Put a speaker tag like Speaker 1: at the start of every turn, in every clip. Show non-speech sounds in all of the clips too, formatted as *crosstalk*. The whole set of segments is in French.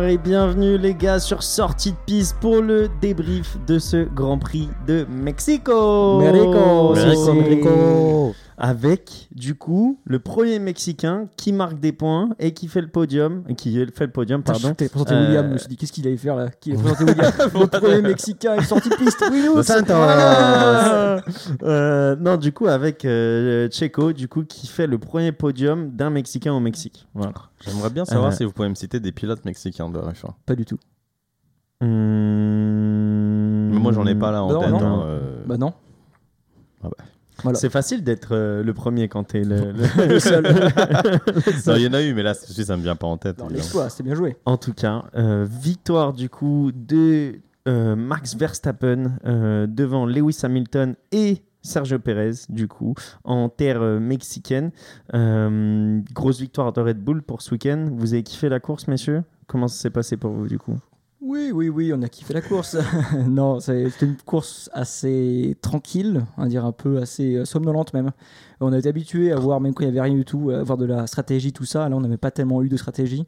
Speaker 1: Bonsoir et bienvenue les gars sur Sortie de piste pour le débrief de ce Grand Prix de Mexico.
Speaker 2: Mexico,
Speaker 1: Mexico.
Speaker 2: Mexico.
Speaker 1: Avec du coup le premier Mexicain qui marque des points et qui fait le podium, qui fait le podium pardon.
Speaker 2: T'as présenté
Speaker 1: Euh,
Speaker 2: William, je me suis dit qu'est-ce qu'il allait faire là Qui a présenté William *laughs* Le premier Mexicain est sorti de piste. Oui, nous. Voilà. *laughs*
Speaker 1: Euh, non, du coup, avec euh, Checo, du coup, qui fait le premier podium d'un Mexicain au Mexique. Voilà.
Speaker 3: J'aimerais bien savoir
Speaker 1: Euh.
Speaker 3: si vous pouvez me citer des pilotes mexicains de F1.
Speaker 2: Pas du tout.
Speaker 3: Mais moi, j'en ai pas là en
Speaker 2: Non,
Speaker 3: tête.
Speaker 2: non.
Speaker 3: hein, euh.
Speaker 2: Bah non.
Speaker 3: Ah bah.
Speaker 2: Voilà.
Speaker 1: C'est facile d'être euh, le premier quand t'es le, le- *laughs*
Speaker 2: Le seul. *laughs*
Speaker 3: Il y en a eu, mais là, ça me vient pas en tête.
Speaker 2: Non,
Speaker 3: évidemment.
Speaker 2: L'exploit, c'est bien joué.
Speaker 1: En tout cas, euh, victoire du coup de euh, Max Verstappen devant Lewis Hamilton et Sergio Perez, du coup, en terre euh, mexicaine. Euh, grosse victoire de Red Bull pour ce week-end. Vous avez kiffé la course, messieurs? Comment ça s'est passé pour vous, du coup?
Speaker 2: Oui, oui, oui, on a kiffé la course. *laughs* non, c'est- c'était une course assez tranquille, on va dire un peu assez euh, somnolente même. On a été habitué à voir, même quand il n'y avait rien du tout, à voir de la stratégie, tout ça. Là, on n'avait pas tellement eu de stratégie.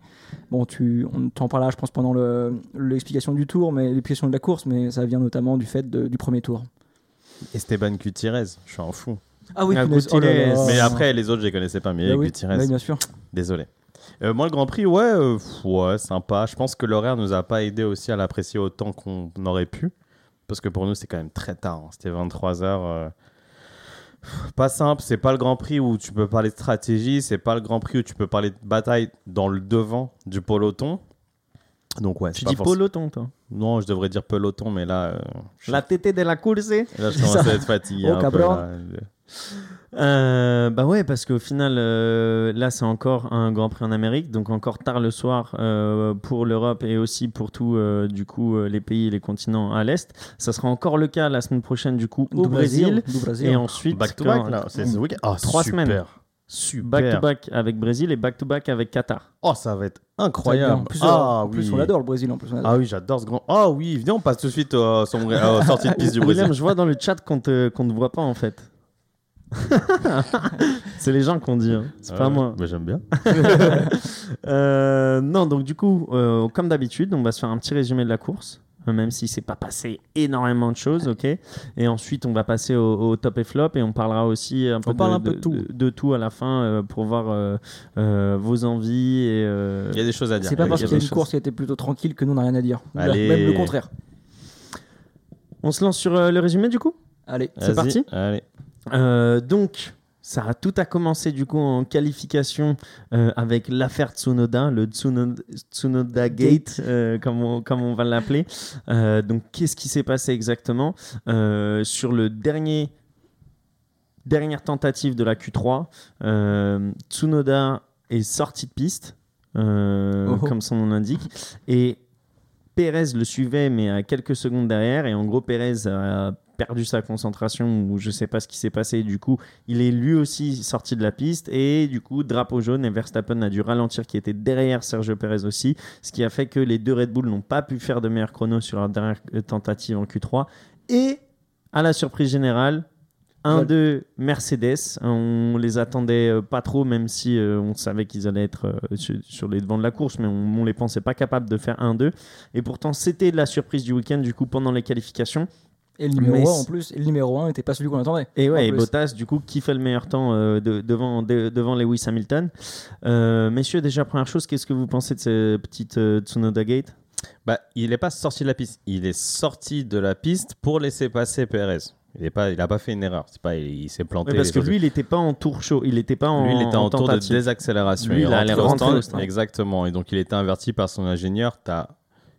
Speaker 2: Bon, tu, on t'en parlera, je pense, pendant le- l'explication du tour, mais l'explication de la course, mais ça vient notamment du fait de- du premier tour.
Speaker 3: Esteban Gutiérrez, je suis un fou.
Speaker 2: Ah oui,
Speaker 1: Ah,
Speaker 2: oh là là.
Speaker 3: Mais après, les autres, je les connaissais pas. Mais
Speaker 2: Bah oui,
Speaker 3: Gutiérrez,
Speaker 2: oui, bien sûr.
Speaker 3: désolé. Euh, moi, le Grand Prix, ouais, euh, ouais, sympa. Je pense que l'horaire nous a pas aidé aussi à l'apprécier autant qu'on aurait pu. Parce que pour nous, c'est quand même très tard. hein. C'était 23h. Pas simple, c'est pas le Grand Prix où tu peux parler de stratégie, c'est pas le Grand Prix où tu peux parler de bataille dans le devant du peloton. Donc ouais,
Speaker 1: Tu dis
Speaker 3: forcément-
Speaker 1: peloton, toi
Speaker 3: Non, je devrais dire peloton, mais là, euh, je...
Speaker 1: La tétée de la course
Speaker 3: là, je commence à être fatigué.
Speaker 2: Oh,
Speaker 3: un peu, là.
Speaker 1: Euh, bah ouais, parce qu'au final, euh, là, c'est encore un Grand Prix en Amérique, donc encore tard le soir euh, pour l'Europe et aussi pour tous, euh, du coup, les pays et les continents à l'Est. Ça sera encore le cas la semaine prochaine, du coup, au
Speaker 2: Du
Speaker 1: Brésil.
Speaker 2: du Brésil.
Speaker 1: Et ensuite,
Speaker 3: Back to
Speaker 1: quand-
Speaker 3: back, là, c'est ce week-end. Oh,
Speaker 1: Trois
Speaker 3: super.
Speaker 1: semaines.
Speaker 3: Super.
Speaker 1: back to back avec Brésil et back to back avec Qatar.
Speaker 3: Oh, ça va être incroyable.
Speaker 2: En plus,
Speaker 3: ah
Speaker 2: en plus,
Speaker 3: oui.
Speaker 2: on adore le Brésil en plus. on adore.
Speaker 3: Ah oui, j'adore ce grand. Ah oui, viens, on passe tout de suite euh, euh, aux sorties de piste du *laughs* Brésil.
Speaker 1: William, je vois dans le chat qu'on te, te voit pas en fait. *laughs* c'est les gens qu'on dit, hein. c'est pas moi.
Speaker 3: bah, J'aime bien. *laughs*
Speaker 1: Euh, non, donc du coup, euh, comme d'habitude, on va se faire un petit résumé de la course, euh, même si c'est pas passé énormément de choses, ok. Et ensuite, on va passer au, au top et flop et on parlera aussi un peu,
Speaker 3: On parle
Speaker 1: de,
Speaker 3: un peu de tout.
Speaker 1: de tout à la fin euh, pour voir euh, euh, vos envies et. euh,
Speaker 3: Il y a des choses à dire.
Speaker 2: C'est pas parce qu'il y a une
Speaker 3: choses.
Speaker 2: course qui a été plutôt tranquille que nous on n'a rien à dire.
Speaker 3: Allez.
Speaker 2: Même le contraire.
Speaker 1: On se lance sur euh, le résumé du coup?
Speaker 2: Allez.
Speaker 1: C'est parti?
Speaker 3: Allez.
Speaker 1: Euh, donc, ça a tout a commencé du coup en qualification euh, avec l'affaire Tsunoda, le Tsunoda, Tsunoda Gate, euh, comme, on, comme on va l'appeler. Euh, donc, qu'est-ce qui s'est passé exactement? Sur le dernier dernière tentative de la Q3 euh, Tsunoda est sorti de piste,
Speaker 2: Oh oh.
Speaker 1: comme son nom l'indique, et Pérez le suivait, mais à quelques secondes derrière. Et en gros, Pérez a perdu sa concentration ou je sais pas ce qui s'est passé. Du coup, il est lui aussi sorti de la piste. Et du coup, drapeau jaune et Verstappen a dû ralentir qui était derrière Sergio Pérez aussi. Ce qui a fait que les deux Red Bull n'ont pas pu faire de meilleurs chronos sur leur dernière euh, tentative en Q3. Et à la surprise générale, un de Mercedes, on les attendait euh, pas trop, même si euh, on savait qu'ils allaient être sur, les devants de la course, mais on, les pensait pas capables de faire 1-2. Et pourtant, c'était la surprise du week-end, du coup, pendant les qualifications.
Speaker 2: Et le numéro
Speaker 1: Mais
Speaker 2: 1
Speaker 1: c'est-
Speaker 2: en plus, et le numéro 1 n'était pas celui qu'on attendait.
Speaker 1: Et ouais, et. Bottas, du coup, qui fait le meilleur temps euh, de- devant, de- devant Lewis Hamilton. Euh, messieurs, déjà, première chose, qu'est-ce que vous pensez de cette petite euh, Tsunoda Gate?
Speaker 3: Bah, il n'est pas sorti de la piste. Il est sorti de la piste pour laisser passer Pérez. Il n'a pas, il a pas fait une erreur. C'est pas, il, il s'est planté.
Speaker 1: Parce que lui, il n'était pas en tour chaud, il n'était pas en
Speaker 3: Lui, il était en, tour de désaccélération.
Speaker 1: Lui, il
Speaker 3: stand.
Speaker 1: au stand.
Speaker 3: Exactement. Et donc, il était averti par son ingénieur. Tu as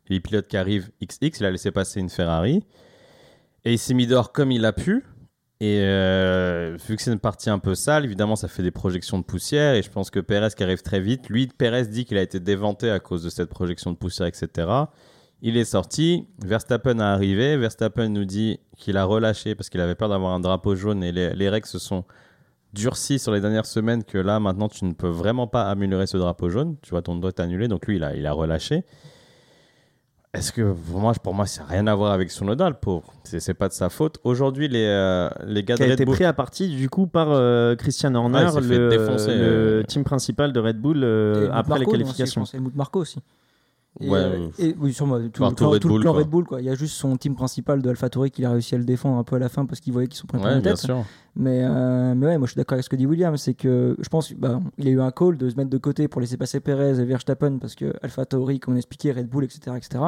Speaker 3: les pilotes qui arrivent XX. Il a laissé passer une Ferrari. Et il s'est mis dehors comme il a pu. Et euh, vu que c'est une partie un peu sale, évidemment, ça fait des projections de poussière. Et je pense que Perez qui arrive très vite, lui, Perez dit qu'il a été déventé à cause de cette projection de poussière, etc. Il est sorti. Verstappen a arrivé. Verstappen nous dit qu'il a relâché parce qu'il avait peur d'avoir un drapeau jaune. Et les, les règles se sont durcies sur les dernières semaines que là, maintenant, tu ne peux vraiment pas améliorer ce drapeau jaune. Tu vois, ton doigt est annulé. Donc lui, il a, il a relâché. Est-ce que pour moi, pour moi, ça n'a rien à voir avec Sonoda, le pauvre? C'est pas de sa faute. Aujourd'hui, les, euh, les gars
Speaker 1: Qui
Speaker 3: de
Speaker 1: a
Speaker 3: Red
Speaker 1: été
Speaker 3: Bull.
Speaker 1: pris à partie du coup par euh, Christian Horner,
Speaker 3: Ouais,
Speaker 1: le,
Speaker 3: défoncer,
Speaker 1: le
Speaker 3: euh.
Speaker 1: team principal de Red Bull euh,
Speaker 2: Et
Speaker 1: après les
Speaker 2: Marko, non,
Speaker 1: qualifications.
Speaker 2: Helmut Marko aussi. Et,
Speaker 3: Ouais,
Speaker 2: euh, et oui, sûrement, tout, tout-
Speaker 3: Red
Speaker 2: tout le plan. Red Bull. Quoi. Il y a juste son team principal de AlphaTauri qui a réussi à le défendre un peu à la fin parce qu'il voyait qu'ils sont pris
Speaker 3: Ouais,
Speaker 2: tête.
Speaker 3: sûr.
Speaker 2: Mais, euh, mais ouais, moi je suis d'accord avec ce que dit William, c'est que je pense qu'il bah, a eu un call de se mettre de côté pour laisser passer Perez et Verstappen parce que Alpha Tauri, comme on expliquait, Red Bull, etc. etc.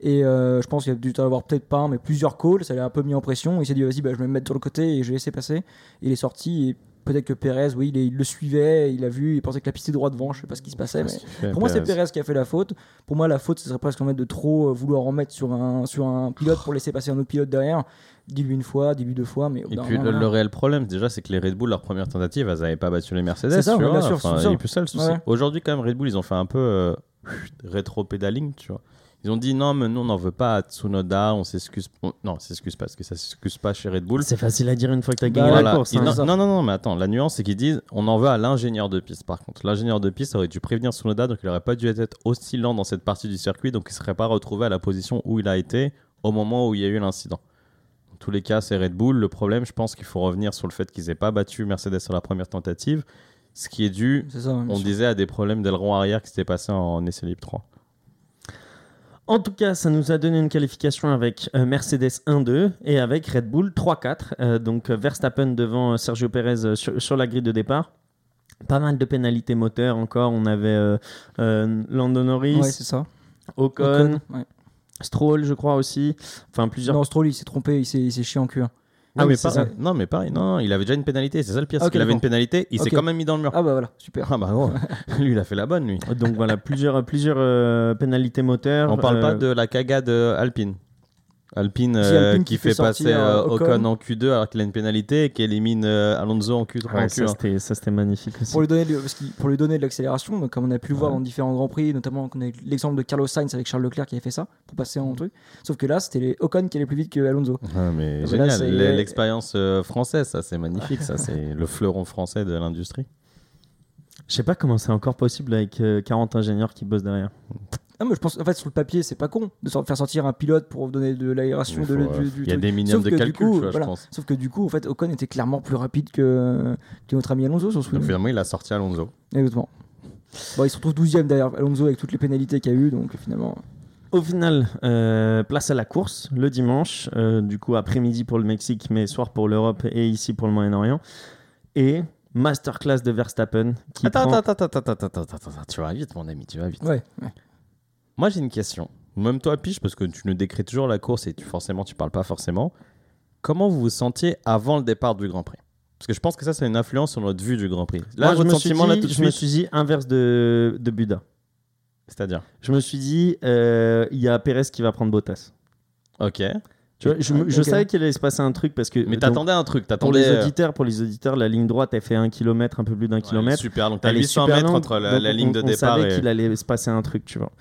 Speaker 2: Et euh, je pense qu'il a dû avoir peut-être pas un, mais plusieurs calls, ça l'a un peu mis en pression. Il s'est dit vas-y, bah, je vais me mettre sur le côté et je vais laisser passer. Il est sorti et peut-être que Perez, oui, il, est- il le suivait, il a vu, il pensait que la piste était droit devant, je sais pas ce qui se passait. Mais... Pour moi, c'est Perez qui a fait la faute. Pour moi, la faute, ce serait presque en mettre de trop euh, vouloir en mettre sur un, sur un pilote pour laisser passer un autre pilote derrière. Dis-lui une fois, dis-lui deux fois, mais
Speaker 3: Et puis le, réel problème, déjà, c'est que les Red Bull, leur première tentative, elles n'avaient pas battu les Mercedes.
Speaker 2: C'est ça,
Speaker 3: tu
Speaker 2: ouais,
Speaker 3: vois.
Speaker 2: bien sûr,
Speaker 3: Enfin,
Speaker 2: c'est ça.
Speaker 3: Et puis ça, le souci.
Speaker 2: Ouais.
Speaker 3: Aujourd'hui, quand même, Red Bull, ils ont fait un peu euh, rétro-pédaling, tu vois. Ils ont dit non, mais nous, on n'en veut pas à Tsunoda, on s'excuse. on- Non, on s'excuse pas, parce que ça s'excuse pas chez Red Bull.
Speaker 1: C'est facile à dire une fois que tu as
Speaker 2: Bah,
Speaker 1: gagné
Speaker 3: Voilà.
Speaker 1: la course.
Speaker 3: Ils-
Speaker 1: hein.
Speaker 3: non, non, non, non, mais attends, la nuance, c'est qu'ils disent on en veut à l'ingénieur de piste, par contre. L'ingénieur de piste aurait dû prévenir Tsunoda, donc il aurait pas dû être aussi lent dans cette partie du circuit, donc il serait pas retrouvé à la position où il a été au moment où il y a eu l'incident. Dans tous les cas, c'est Red Bull. Le problème, je pense qu'il faut revenir sur le fait qu'ils aient pas battu Mercedes sur la première tentative, ce qui est dû,
Speaker 2: C'est ça, bien
Speaker 3: on
Speaker 2: sûr.
Speaker 3: disait, à des problèmes d'aileron arrière qui s'étaient passés en essai libre 3.
Speaker 1: En tout cas, ça nous a donné une qualification avec euh, Mercedes 1-2 et avec Red Bull 3-4. Euh, donc euh, Verstappen devant Sergio Perez sur, sur la grille de départ. Pas mal de pénalités moteurs encore. On avait euh, euh, Lando Norris,
Speaker 2: Ouais, c'est ça.
Speaker 1: Ocon,
Speaker 2: Ocon, ouais.
Speaker 1: Stroll, je crois aussi. Enfin, plusieurs.
Speaker 2: Non, Stroll, il s'est trompé, il s'est chié en cul.
Speaker 1: Ah, mais
Speaker 3: pas- non, mais pareil, non, il avait déjà une pénalité, c'est ça le pire,
Speaker 2: Ah,
Speaker 3: c'est qu'il avait une pénalité, il s'est quand même mis dans le mur.
Speaker 2: Ah bah voilà, super.
Speaker 3: Ah bah gros, *laughs* lui il a fait la bonne lui.
Speaker 1: Donc voilà, plusieurs, plusieurs euh, pénalités moteurs.
Speaker 3: On parle
Speaker 1: Euh,
Speaker 3: pas de la cagade euh, Alpine. Alpine, euh,
Speaker 2: Alpine
Speaker 3: qui,
Speaker 2: qui
Speaker 3: fait,
Speaker 2: fait
Speaker 3: passer euh,
Speaker 2: euh,
Speaker 3: Ocon.
Speaker 2: Ocon.
Speaker 3: en Q2 alors qu'il a une pénalité et qui élimine euh, Alonso en Q3
Speaker 1: ouais,
Speaker 3: en
Speaker 1: ça,
Speaker 3: Q1.
Speaker 1: c'était- ça, c'était magnifique aussi.
Speaker 2: Pour lui donner, le- parce qu'il- pour lui donner de l'accélération, comme on a pu le voir
Speaker 3: Ouais.
Speaker 2: dans différents grands prix, notamment l'exemple de Carlos Sainz avec Charles Leclerc qui avait fait ça pour passer en truc. Sauf que là, c'était Ocon qui allait plus vite que Alonso.
Speaker 3: Ah, mais génial, l'expérience euh, française, ça c'est magnifique, ça *laughs* c'est le fleuron français de l'industrie.
Speaker 1: Je sais pas comment c'est encore possible avec euh, 40 ingénieurs qui bossent derrière. *laughs*
Speaker 2: Ah, mais je pense, en fait, sur le papier, c'est pas con de faire sortir un pilote pour donner de l'aération
Speaker 3: Il euh,
Speaker 2: du, du
Speaker 3: Il y a
Speaker 2: truc.
Speaker 3: des minimums de calcul,
Speaker 2: coup,
Speaker 3: tu vois,
Speaker 2: voilà.
Speaker 3: je pense.
Speaker 2: Sauf que du coup, en fait, Ocon était clairement plus rapide que, que notre ami Alonso sur ce
Speaker 3: Donc
Speaker 2: coup.
Speaker 3: finalement, il a sorti Alonso.
Speaker 2: Exactement. Bon, il se retrouve 12ème derrière Alonso avec toutes les pénalités qu'il y a eu, donc finalement.
Speaker 1: Au final, euh, place à la course le dimanche, euh, du coup après-midi pour le Mexique, mais soir pour l'Europe et ici pour le Moyen-Orient. Et masterclass de Verstappen qui
Speaker 3: Attends,
Speaker 1: prend-
Speaker 3: attends, attends, attends, attends, attends, attends, attends, tu vas vite, mon ami, tu vas vite.
Speaker 2: Ouais. ouais.
Speaker 3: Moi, j'ai une question. Même toi, Piche, parce que tu nous décris toujours la course et tu, forcément, tu parles pas forcément. Comment vous vous sentiez avant le départ du Grand Prix? Parce que je pense que ça, c'est une influence sur notre vue du Grand Prix. Là,
Speaker 1: Moi, je me,
Speaker 3: là, tout
Speaker 1: me suis dit inverse de, de Buda.
Speaker 3: c'est-à-dire?
Speaker 1: Je me suis dit, euh, il y a Perez qui va prendre Bottas.
Speaker 3: Ok.
Speaker 1: Tu vois, je, je savais qu'il allait se passer un truc parce que
Speaker 3: Mais t'attendais un truc,
Speaker 1: pour
Speaker 3: t'attendais.
Speaker 1: les
Speaker 3: euh,
Speaker 1: auditeurs, pour les auditeurs, la ligne droite elle fait un kilomètre, un peu plus d'un
Speaker 3: ouais,
Speaker 1: kilomètre.
Speaker 3: Super, donc t'as
Speaker 1: Elle est
Speaker 3: 800
Speaker 1: super
Speaker 3: mètres
Speaker 1: longue,
Speaker 3: entre la, ligne de
Speaker 1: on
Speaker 3: départ
Speaker 1: savait
Speaker 3: et.
Speaker 1: qu'il allait se passer un truc, tu vois.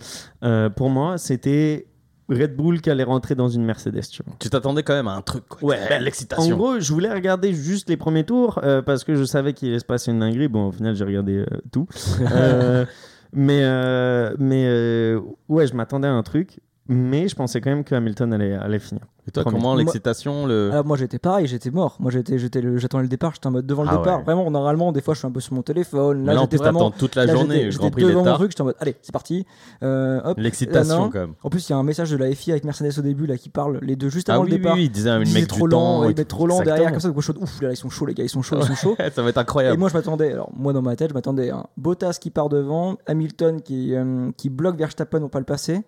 Speaker 1: Euh, pour moi, c'était Red Bull qui allait rentrer dans une Mercedes, tu vois.
Speaker 3: Tu t'attendais quand même à un truc, quoi.
Speaker 1: Ouais.
Speaker 3: Belle
Speaker 1: En
Speaker 3: l'excitation.
Speaker 1: gros, je voulais regarder juste les premiers tours euh, parce que je savais qu'il allait se passer une dinguerie. Bon, au final, j'ai regardé euh, tout. *laughs* Mais mais ouais, je m'attendais à un truc. Mais je pensais quand même que Hamilton allait, allait finir.
Speaker 3: Et toi,
Speaker 1: Premier.
Speaker 3: comment l'excitation le...
Speaker 2: Alors moi j'étais pareil, j'étais mort. Moi j'étais, j'étais le- j'attendais le départ, j'étais en mode devant le
Speaker 3: Ah
Speaker 2: départ.
Speaker 3: ouais.
Speaker 2: Vraiment, normalement, des fois je suis un peu sur mon téléphone. Là,
Speaker 3: là,
Speaker 2: j'étais vraiment.
Speaker 3: t'attends toute la
Speaker 2: là,
Speaker 3: journée.
Speaker 2: j'étais,
Speaker 3: Grand Prix, il
Speaker 2: devant mon truc, j'étais en mode allez, c'est parti. Euh, hop.
Speaker 3: L'excitation,
Speaker 2: Là,
Speaker 3: quand même.
Speaker 2: En plus, il y a un message de la FI avec Mercedes au début là qui parle les deux juste
Speaker 3: Ah
Speaker 2: avant
Speaker 3: oui,
Speaker 2: le
Speaker 3: oui,
Speaker 2: départ.
Speaker 3: oui, il disait un
Speaker 2: Ils disaient
Speaker 3: mec
Speaker 2: trop lent,
Speaker 3: et
Speaker 2: mettent
Speaker 3: tout.
Speaker 2: trop lent derrière comme ça. Donc, ouf, là ils sont chauds les gars, ils sont chauds, ils sont *laughs* chauds.
Speaker 3: ça va être
Speaker 2: Et
Speaker 3: incroyable.
Speaker 2: moi je m'attendais, alors moi dans ma tête, je m'attendais à un Bottas qui part devant, Hamilton qui, euh, qui bloque Verstappen pour pas le passer,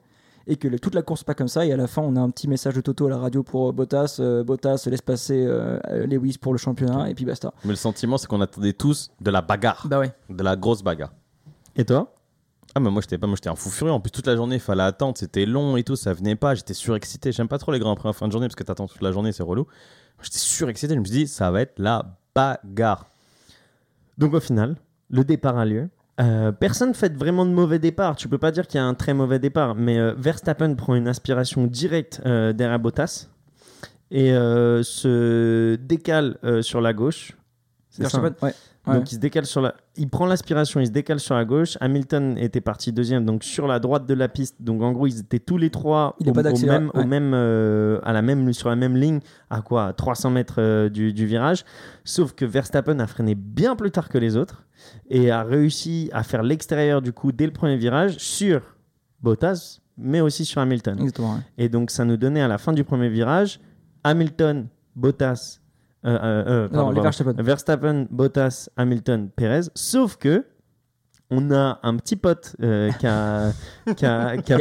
Speaker 2: et que le- toute la course pas comme ça, et à la fin on a un petit message de Toto à la radio pour euh, Bottas, euh, Bottas laisse passer euh, Lewis pour le championnat, et puis basta.
Speaker 3: Mais le sentiment, c'est qu'on attendait tous de la bagarre,
Speaker 2: Bah ouais.
Speaker 3: de la grosse bagarre.
Speaker 1: Et toi?
Speaker 3: Ah, mais moi, j'étais pas, moi, j'étais un fou furieux. En plus, toute la journée, il fallait attendre. C'était long et tout, ça venait pas. J'étais surexcité. J'aime pas trop les grands prix en fin de journée parce que t'attends toute la journée, c'est relou. J'étais surexcité. Je me suis dit, ça va être la bagarre.
Speaker 1: Donc au final, le départ a lieu. Euh, personne fait vraiment de mauvais départ. Tu peux pas dire qu'il y a un très mauvais départ, mais euh, Verstappen prend une aspiration directe euh, derrière Bottas et euh, se décale sur la gauche. C'est ça,
Speaker 2: Verstappen, ouais. Ouais.
Speaker 1: Donc il se décale sur la. Il prend l'aspiration, il se décale sur la gauche. Hamilton était parti deuxième, donc sur la droite de la piste. Donc en gros, ils étaient tous les trois
Speaker 2: Il
Speaker 1: au,
Speaker 2: pas
Speaker 1: au
Speaker 2: d'accélé-
Speaker 1: même, au
Speaker 2: ouais.
Speaker 1: même, euh, à la même, sur la même ligne, à quoi à 300 mètres euh, du, du virage. Sauf que Verstappen a freiné bien plus tard que les autres et a réussi à faire l'extérieur du coup dès le premier virage sur Bottas, mais aussi sur Hamilton.
Speaker 2: Exactement. ouais.
Speaker 1: Et donc, ça nous donnait à la fin du premier virage Hamilton, Bottas. Euh, euh, euh, pardon,
Speaker 2: Non, les
Speaker 1: pardon.
Speaker 2: Verstappen.
Speaker 1: Verstappen, Bottas, Hamilton, Perez. Sauf que on a un petit pote euh, qui a, *laughs* qui qui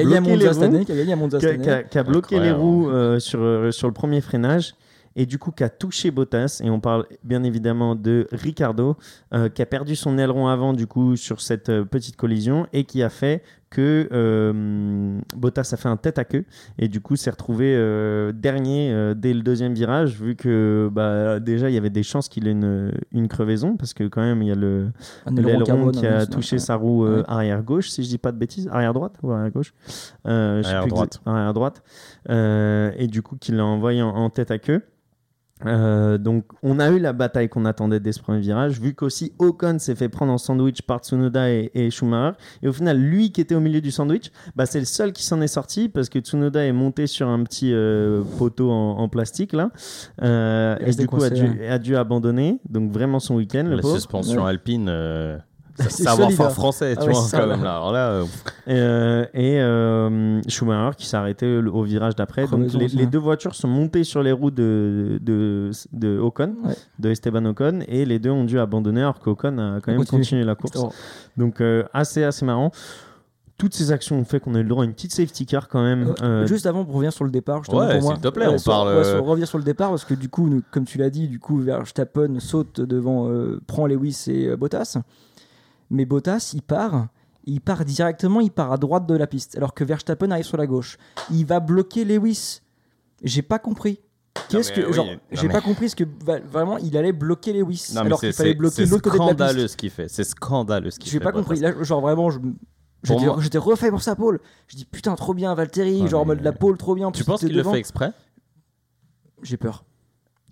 Speaker 1: bloqué les roues,
Speaker 2: année. Qui a gagné à Monza
Speaker 1: qui a,
Speaker 2: cette
Speaker 1: qui a-
Speaker 2: année.
Speaker 1: qui a bloqué les roues euh, sur, sur le premier freinage. Et du coup, qui a touché Bottas. Et on parle bien évidemment de Ricardo, euh, qui a perdu son aileron avant, du coup, sur cette euh, petite collision. Et qui a fait que euh, Bottas a fait un tête à queue. Et du coup, s'est retrouvé euh, dernier euh, dès le deuxième virage, vu que bah, déjà, il y avait des chances qu'il ait une, une crevaison. Parce que quand même, il y a le, l'aileron qui
Speaker 2: hein,
Speaker 1: a
Speaker 2: sinon,
Speaker 1: touché sa roue euh,
Speaker 2: Ouais.
Speaker 1: arrière gauche, si je dis pas de bêtises, arrière droite ou arrière gauche Euh, je sais
Speaker 3: Arrière
Speaker 1: plus
Speaker 3: droite.
Speaker 1: arrière droite. Euh, et du coup, qu'il l'a envoyé en, en tête à queue. Euh, donc, on a eu la bataille qu'on attendait dès ce premier virage, vu qu'aussi Ocon s'est fait prendre en sandwich par Tsunoda et, et Schumacher. Et au final, lui qui était au milieu du sandwich, bah, c'est le seul qui s'en est sorti parce que Tsunoda est monté sur un petit euh, poteau en, en plastique là, Euh, et du coup a dû, a dû abandonner. Donc vraiment son week-end.
Speaker 3: La suspension alpine, euh, savoir-faire
Speaker 2: hein.
Speaker 3: français,
Speaker 2: Ah
Speaker 3: tu
Speaker 2: ouais,
Speaker 3: vois, quand même là. Alors là, euh,
Speaker 1: Euh, et euh, Schumacher qui s'est arrêté au virage d'après. Donc les, deux voitures sont montées sur les roues de, de, de Ocon,
Speaker 2: Ouais.
Speaker 1: de Esteban Ocon, et les deux ont dû abandonner alors qu'Ocon a quand même
Speaker 2: Continue.
Speaker 1: continué la course. Donc euh, assez assez marrant. Toutes ces actions ont fait qu'on a eu le droit à une petite safety car quand même.
Speaker 2: Euh,
Speaker 1: Euh,
Speaker 2: Juste avant, pour revenir sur le départ, justement,
Speaker 3: Ouais,
Speaker 2: pour moi.
Speaker 3: s'il te plaît, on
Speaker 2: sur-
Speaker 3: parle,
Speaker 2: ouais,
Speaker 3: euh,
Speaker 2: sur- revenir sur le départ, parce que du coup, comme tu l'as dit, du coup, Verstappen saute devant, euh, prend Lewis et euh, Bottas. Mais Bottas, il part, il part directement, il part à droite de la piste, alors que Verstappen arrive sur la gauche. Il va bloquer Lewis. J'ai pas compris. Qu'est-ce que
Speaker 3: oui,
Speaker 2: genre
Speaker 3: non,
Speaker 2: j'ai
Speaker 3: mais-
Speaker 2: pas compris ce que vraiment il allait bloquer Lewis
Speaker 3: non,
Speaker 2: alors
Speaker 3: c'est
Speaker 2: qu'il fallait
Speaker 3: c'est-
Speaker 2: bloquer
Speaker 3: c'est
Speaker 2: l'autre côté de la piste.
Speaker 3: scandaleux ce qu'il fait. C'est scandaleux ce qu'il fait.
Speaker 2: J'ai pas compris. Là, genre vraiment, je- j'étais
Speaker 3: moi-
Speaker 2: refait pour sa pole. Je dis putain, trop bien, Valtteri.
Speaker 3: Ouais,
Speaker 2: genre en
Speaker 3: mais-
Speaker 2: mode la pole, trop bien. en
Speaker 3: Tu penses qu'il le fait exprès?
Speaker 2: J'ai peur.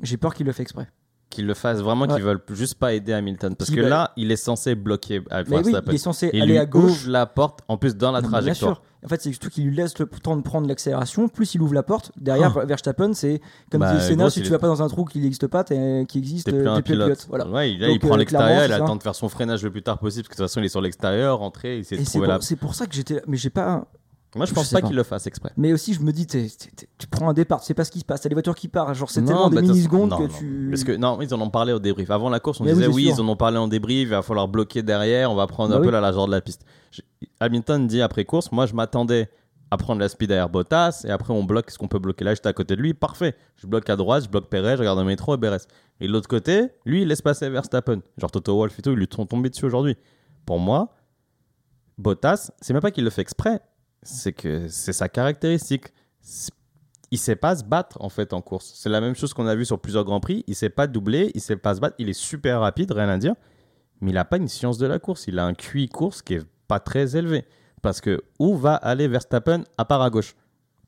Speaker 2: J'ai peur qu'il le fait exprès.
Speaker 3: Qu'il le fasse vraiment,
Speaker 2: Ouais.
Speaker 3: qu'ils veulent juste pas aider Hamilton. Parce que
Speaker 2: va-
Speaker 3: là, il est censé bloquer à
Speaker 2: Mais oui,
Speaker 3: Verstappen.
Speaker 2: il est censé
Speaker 3: Il
Speaker 2: aller
Speaker 3: lui
Speaker 2: à gauche.
Speaker 3: ouvre la porte, en plus dans la
Speaker 2: Non, mais bien
Speaker 3: trajectoire.
Speaker 2: sûr. En fait, c'est surtout qu'il lui laisse le temps de prendre l'accélération. Plus il ouvre la porte. Derrière, Verstappen, c'est comme
Speaker 3: Bah,
Speaker 2: dit
Speaker 3: gros,
Speaker 2: si tu vas pas dans un trou qui n'existe pas, qui existe,
Speaker 3: T'es
Speaker 2: euh,
Speaker 3: plus un pilote.
Speaker 2: Voilà.
Speaker 3: Ouais, là,
Speaker 2: Donc,
Speaker 3: il prend
Speaker 2: euh,
Speaker 3: l'extérieur, il attend de faire son freinage le plus tard possible, parce que de toute façon, il est sur l'extérieur, rentré, il
Speaker 2: pour,
Speaker 3: la.
Speaker 2: c'est pour ça que j'étais. Mais j'ai pas.
Speaker 3: Moi, je
Speaker 2: je
Speaker 3: pense pas
Speaker 2: pas.
Speaker 3: qu'il le fasse exprès.
Speaker 2: Mais aussi, je me dis, t'es- t'es- t'es- tu prends un départ, tu sais pas ce qui se passe. T'as des voitures qui partent. Genre, c'est
Speaker 3: Non,
Speaker 2: tellement des
Speaker 3: bah,
Speaker 2: millisecondes
Speaker 3: façon,
Speaker 2: que
Speaker 3: non,
Speaker 2: tu.
Speaker 3: Parce que non, ils en ont parlé au débrief. Avant la course, on
Speaker 2: Mais
Speaker 3: disait oui, ils en ont parlé en débrief, il va falloir bloquer derrière, on va prendre
Speaker 2: Bah
Speaker 3: un peu la largeur de la piste. J'ai- Hamilton dit après course, moi je m'attendais à prendre la speed derrière Bottas et après on bloque ce qu'on peut bloquer là, j'étais à côté de lui, parfait. Je bloque à droite, je bloque Perez, je regarde le métro et Beres. Et de l'autre côté, lui il laisse passer Verstappen. Genre Toto Wolff et tout, ils lui sont tombés dessus aujourd'hui. Pour moi, Bottas, c'est même pas qu'il le fait exprès, c'est que c'est sa caractéristique. Il sait pas se battre en fait en course. C'est la même chose qu'on a vu sur plusieurs grands prix. Il sait pas doubler, il sait pas se battre. Il est super rapide, rien à dire. Mais il a pas une science de la course. Il a un QI course qui est pas très élevé. Parce que où va aller Verstappen à part à gauche?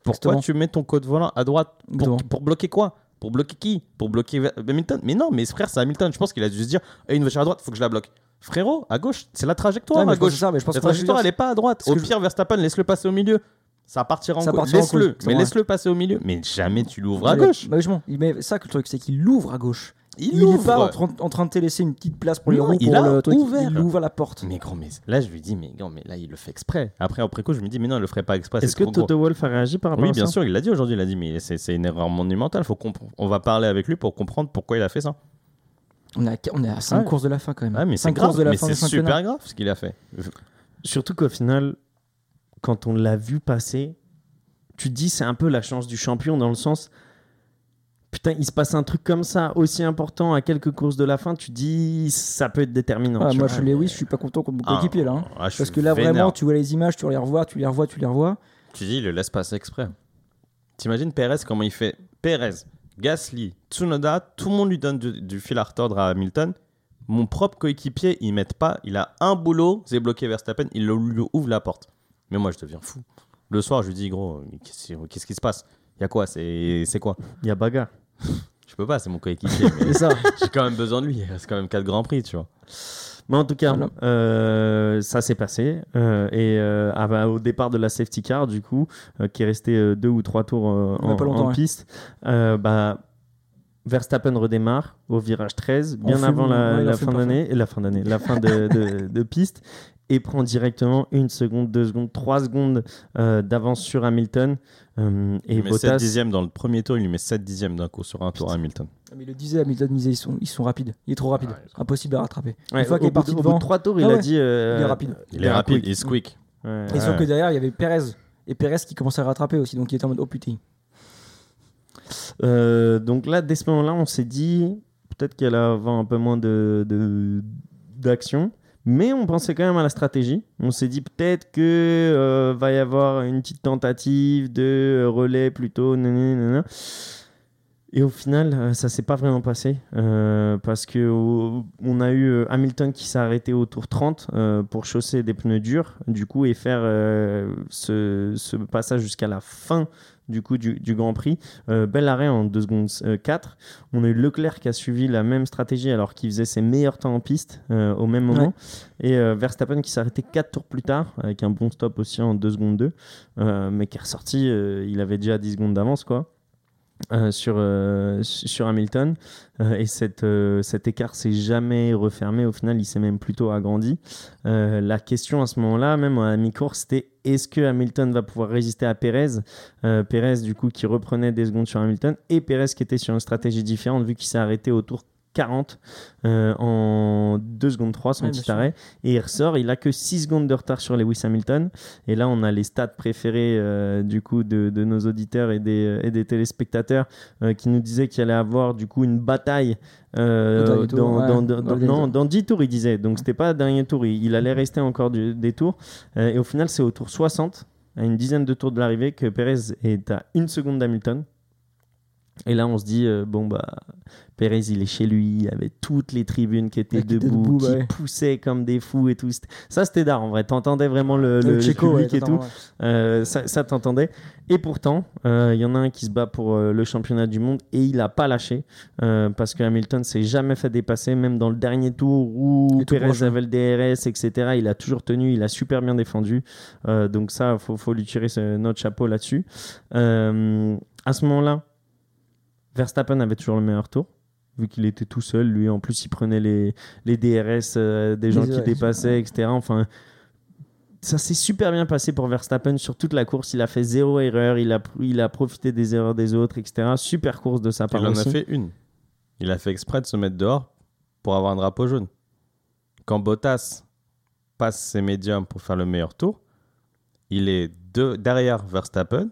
Speaker 3: Pourquoi
Speaker 2: Exactement.
Speaker 3: tu mets ton code volant à droite? Pour, bloquer quoi? Pour bloquer qui? Pour bloquer Hamilton? Mais non, mais frère, c'est Hamilton. Je pense qu'il a dû se dire Eh, une voiture à droite, faut que je la bloque. Frérot, à gauche, c'est la trajectoire
Speaker 2: Ouais, mais
Speaker 3: à gauche.
Speaker 2: ça, mais je pense
Speaker 3: La trajectoire,
Speaker 2: dire,
Speaker 3: elle est pas à droite. Au
Speaker 2: je-
Speaker 3: pire, Verstappen, laisse-le passer au milieu. Ça partira en
Speaker 2: Ça en
Speaker 3: Laisse-le, mais laisse-le passer au milieu. Mais jamais tu l'ouvres à
Speaker 2: Mais-
Speaker 3: gauche.
Speaker 2: Bah, met ça que le truc, c'est qu'il l'ouvre à gauche.
Speaker 3: Il,
Speaker 2: Il, est
Speaker 3: ouvre.
Speaker 2: pas en train, en train de te laisser une petite place pour les
Speaker 3: Non,
Speaker 2: roues
Speaker 3: il
Speaker 2: pour
Speaker 3: a
Speaker 2: le truc.
Speaker 3: ouvert.
Speaker 2: Il ouvre la porte.
Speaker 3: Mais gros, mais là, je lui dis, mais gros, mais là, il le fait exprès. Après, après coup, je me dis, mais non, il le ferait pas exprès.
Speaker 1: Est-ce
Speaker 3: c'est
Speaker 1: que. Toto Wolff a réagi par rapport
Speaker 3: Oui,
Speaker 1: à
Speaker 3: bien sûr, il l'a dit aujourd'hui. Il a dit, mais c'est c'est une erreur monumentale. Faut qu'on on va parler avec lui pour comprendre pourquoi il a fait ça.
Speaker 2: On est à, on est à 5
Speaker 3: Ouais.
Speaker 2: courses de la fin quand même.
Speaker 3: Ah, mais c'est
Speaker 2: 5
Speaker 3: grave.
Speaker 2: courses de la
Speaker 3: mais
Speaker 2: fin
Speaker 3: c'est super grave ce qu'il a fait.
Speaker 1: Surtout qu'au final, quand on l'a vu passer, tu te dis c'est un peu la chance du champion dans le sens. Putain, il se passe un truc comme ça, aussi important à quelques courses de la fin, tu te dis ça peut être déterminant.
Speaker 2: Ah, moi,
Speaker 1: vois.
Speaker 2: je suis Lewis, je suis pas content contre mon
Speaker 3: Ah,
Speaker 2: coéquipier là. hein.
Speaker 3: ah,
Speaker 2: Parce que là,
Speaker 3: vénère.
Speaker 2: vraiment, tu vois les images, tu les revois, tu les revois, tu les revois.
Speaker 3: Tu dis, il le laisse passer exprès. T'imagines Perez, comment il fait? Perez, Gasly, Tsunoda, tout le monde lui donne du, du fil à retordre à Hamilton. Mon propre coéquipier, il met pas. Il a un boulot, c'est bloqué Verstappen, il lui ouvre la porte. Mais moi, je deviens fou. Le soir, je lui dis, gros, qu'est-ce qui se passe? Il y a quoi? C'est c'est quoi?
Speaker 1: Il y a bagarre.
Speaker 3: Je peux pas, c'est mon coéquipier. *laughs* mais
Speaker 2: C'est ça.
Speaker 3: J'ai quand même besoin de lui. Il reste quand même 4 grands prix, tu vois.
Speaker 1: Mais en tout cas,
Speaker 2: Voilà.
Speaker 1: euh, ça s'est passé. euh, et euh, ah bah, au départ de la safety car, du coup, qui est resté deux ou trois tours en,
Speaker 2: pas
Speaker 1: piste, bah, Verstappen redémarre au virage 13, bien avant la,
Speaker 2: ouais,
Speaker 1: fin d'année, la fin d'année, la fin de, de- *laughs* de piste, et prend directement une seconde, deux secondes, trois secondes euh, d'avance sur Hamilton. euh, et
Speaker 3: Il met 7
Speaker 1: Bottas,
Speaker 3: dixièmes dans le premier tour, il lui met 7 dixièmes d'un coup sur un tour à Hamilton.
Speaker 2: Ah, Mais il le disait, Hamilton disait, ils sont, ils sont rapides. Il est trop rapide.
Speaker 3: Ouais, sont-
Speaker 2: Impossible à rattraper.
Speaker 1: ouais,
Speaker 2: Une fois qu'il est parti
Speaker 1: de- au bout
Speaker 2: devant,
Speaker 1: de trois tours, il
Speaker 2: Ah
Speaker 1: a
Speaker 2: ouais,
Speaker 1: dit. euh,
Speaker 2: il est rapide.
Speaker 3: Il est rapide, il est quick.
Speaker 1: Ouais.
Speaker 2: Et sauf
Speaker 3: Ouais.
Speaker 2: que derrière, il y avait Perez. Et Perez qui commençait à rattraper aussi. Donc il était en mode, oh putain.
Speaker 1: Euh, donc là, dès ce moment-là, on s'est dit peut-être qu'elle va avoir un peu moins de, de- d'action. Mais on pensait quand même à la stratégie. On s'est dit peut-être que euh, va y avoir une petite tentative de relais plutôt. Et au final, euh, ça s'est pas vraiment passé euh, parce que on a eu Hamilton qui s'est arrêté au tour 30 euh, pour chausser des pneus durs, du coup, et faire ce passage jusqu'à la fin du coup du, du Grand Prix. Euh, bel arrêt en 2 secondes euh, 4. On a eu Leclerc qui a suivi la même stratégie alors qu'il faisait ses meilleurs temps en piste euh, au même moment. Et euh, Verstappen qui s'est arrêté 4 tours plus tard avec un bon stop aussi en 2 secondes 2. euh, mais qui est ressorti, euh, il avait déjà 10 secondes d'avance quoi. Euh, sur, euh, sur Hamilton. Euh, et cette, cet écart s'est jamais refermé. Au final il s'est même plutôt agrandi. La question à ce moment-là même à mi-course c'était est-ce que Hamilton va pouvoir résister à Perez Perez du coup qui reprenait des secondes sur Hamilton et Perez qui était sur une stratégie différente vu qu'il s'est arrêté au tour 40 euh, en 2 secondes 3 son
Speaker 2: Ouais,
Speaker 1: petit arrêt. Et il ressort il a que 6 secondes de retard sur Lewis Hamilton. Et là on a les stats préférés euh, du coup de, de nos auditeurs et des, et des téléspectateurs euh, qui nous disaient qu'il allait avoir du coup une bataille dans,
Speaker 2: ouais,
Speaker 1: dans-
Speaker 2: dans
Speaker 1: non,
Speaker 2: tour.
Speaker 1: dans 10 tours il disait. Donc c'était pas dernier tour. Il, il allait rester encore du- des tours. Et au final c'est au tour 60 à une dizaine de tours de l'arrivée que Perez est à une seconde d'Hamilton et là on se dit euh, bon bah Perez il est chez lui il y avait toutes les tribunes qui étaient
Speaker 2: qui
Speaker 1: debout,
Speaker 2: debout,
Speaker 1: qui
Speaker 2: ouais.
Speaker 1: poussaient comme des fous et tout ça c'était d'art en vrai t'entendais vraiment le, le- le
Speaker 2: Checo, ouais,
Speaker 1: public et tout
Speaker 2: ouais.
Speaker 1: euh, ça, ça t'entendait. Et pourtant, euh, il y en a un qui se bat pour le championnat du monde et il n'a pas lâché parce que Hamilton s'est jamais fait dépasser, même dans le dernier tour où
Speaker 2: hein.
Speaker 1: avait le DRS, etc. Il a toujours tenu, il a super bien défendu. Donc ça, faut, faut lui tirer ce- notre chapeau là-dessus. À ce moment-là, Verstappen avait toujours le meilleur tour. Vu qu'il était tout seul, lui en plus il prenait les, les DRS euh, des gens
Speaker 2: Les
Speaker 1: qui dépassaient, etc. Enfin, ça s'est super bien passé pour Verstappen sur toute la course. Il a fait zéro erreur, il a, il a profité des erreurs des autres, etc. Super course de sa part
Speaker 3: Il en a fait une. Il a fait exprès de se mettre dehors pour avoir un drapeau jaune. Quand Bottas passe ses médiums pour faire le meilleur tour, il est de- derrière Verstappen.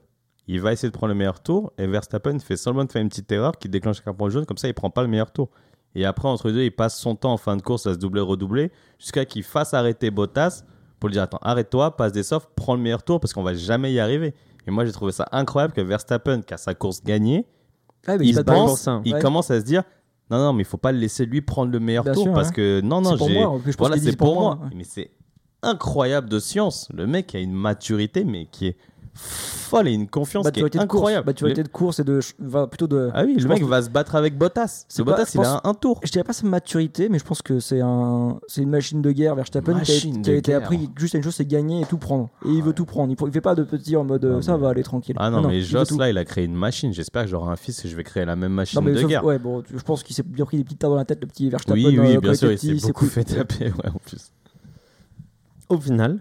Speaker 3: Il va essayer de prendre le meilleur tour et Verstappen fait seulement de faire une petite erreur qui déclenche un carton jaune. Comme ça, il prend pas le meilleur tour. Et après, entre les deux, il passe son temps en fin de course à se doubler, redoubler jusqu'à qu'il fasse arrêter Bottas pour lui dire Attends, arrête-toi, passe des softs, prends le meilleur tour parce qu'on va jamais y arriver. Et moi, j'ai trouvé ça incroyable que Verstappen, qui a sa course gagnée, il, pense,
Speaker 1: ça.
Speaker 3: il commence à se dire non non mais il faut pas le laisser lui prendre le meilleur
Speaker 2: Bien
Speaker 3: tour
Speaker 2: sûr,
Speaker 3: parce
Speaker 2: ouais.
Speaker 3: que non non
Speaker 2: C'est pour
Speaker 3: j'ai
Speaker 2: moi, plus,
Speaker 3: voilà c'est
Speaker 2: pour
Speaker 3: pour moi,
Speaker 2: moi, ouais.
Speaker 3: mais c'est incroyable de science le mec a une maturité mais qui est folle et une confiance qui
Speaker 2: Maturité
Speaker 3: est
Speaker 2: de course.
Speaker 3: incroyable
Speaker 2: Maturité de course et de. va plutôt de.
Speaker 3: ah oui
Speaker 2: je
Speaker 3: le mec
Speaker 2: que-
Speaker 3: va se battre avec Bottas
Speaker 2: C'est pas-
Speaker 3: Bottas il
Speaker 2: pense-
Speaker 3: a un, un tour
Speaker 2: Je dirais pas sa maturité, mais je pense que c'est un, c'est une machine de guerre Verstappen qui a, qui a été
Speaker 3: guerre.
Speaker 2: appris juste à une chose, c'est gagner et tout prendre. Et il veut tout prendre. Il, il fait pas de petit en mode euh,
Speaker 3: Ah,
Speaker 2: ça
Speaker 3: mais-
Speaker 2: va aller tranquille.
Speaker 3: ah non, mais Joss là il a créé une machine j'espère que j'aurai un fils et je vais créer la même machine
Speaker 2: Non, mais
Speaker 3: de
Speaker 2: sauf-
Speaker 3: guerre
Speaker 2: ouais, bon, je pense qu'il s'est bien pris des petites tares dans la tête, le petit Verstappen.
Speaker 3: oui
Speaker 2: euh,
Speaker 3: oui
Speaker 2: quand
Speaker 3: bien
Speaker 2: il
Speaker 3: sûr il s'est
Speaker 2: c'est
Speaker 3: beaucoup fait taper ouais en plus
Speaker 1: Au final,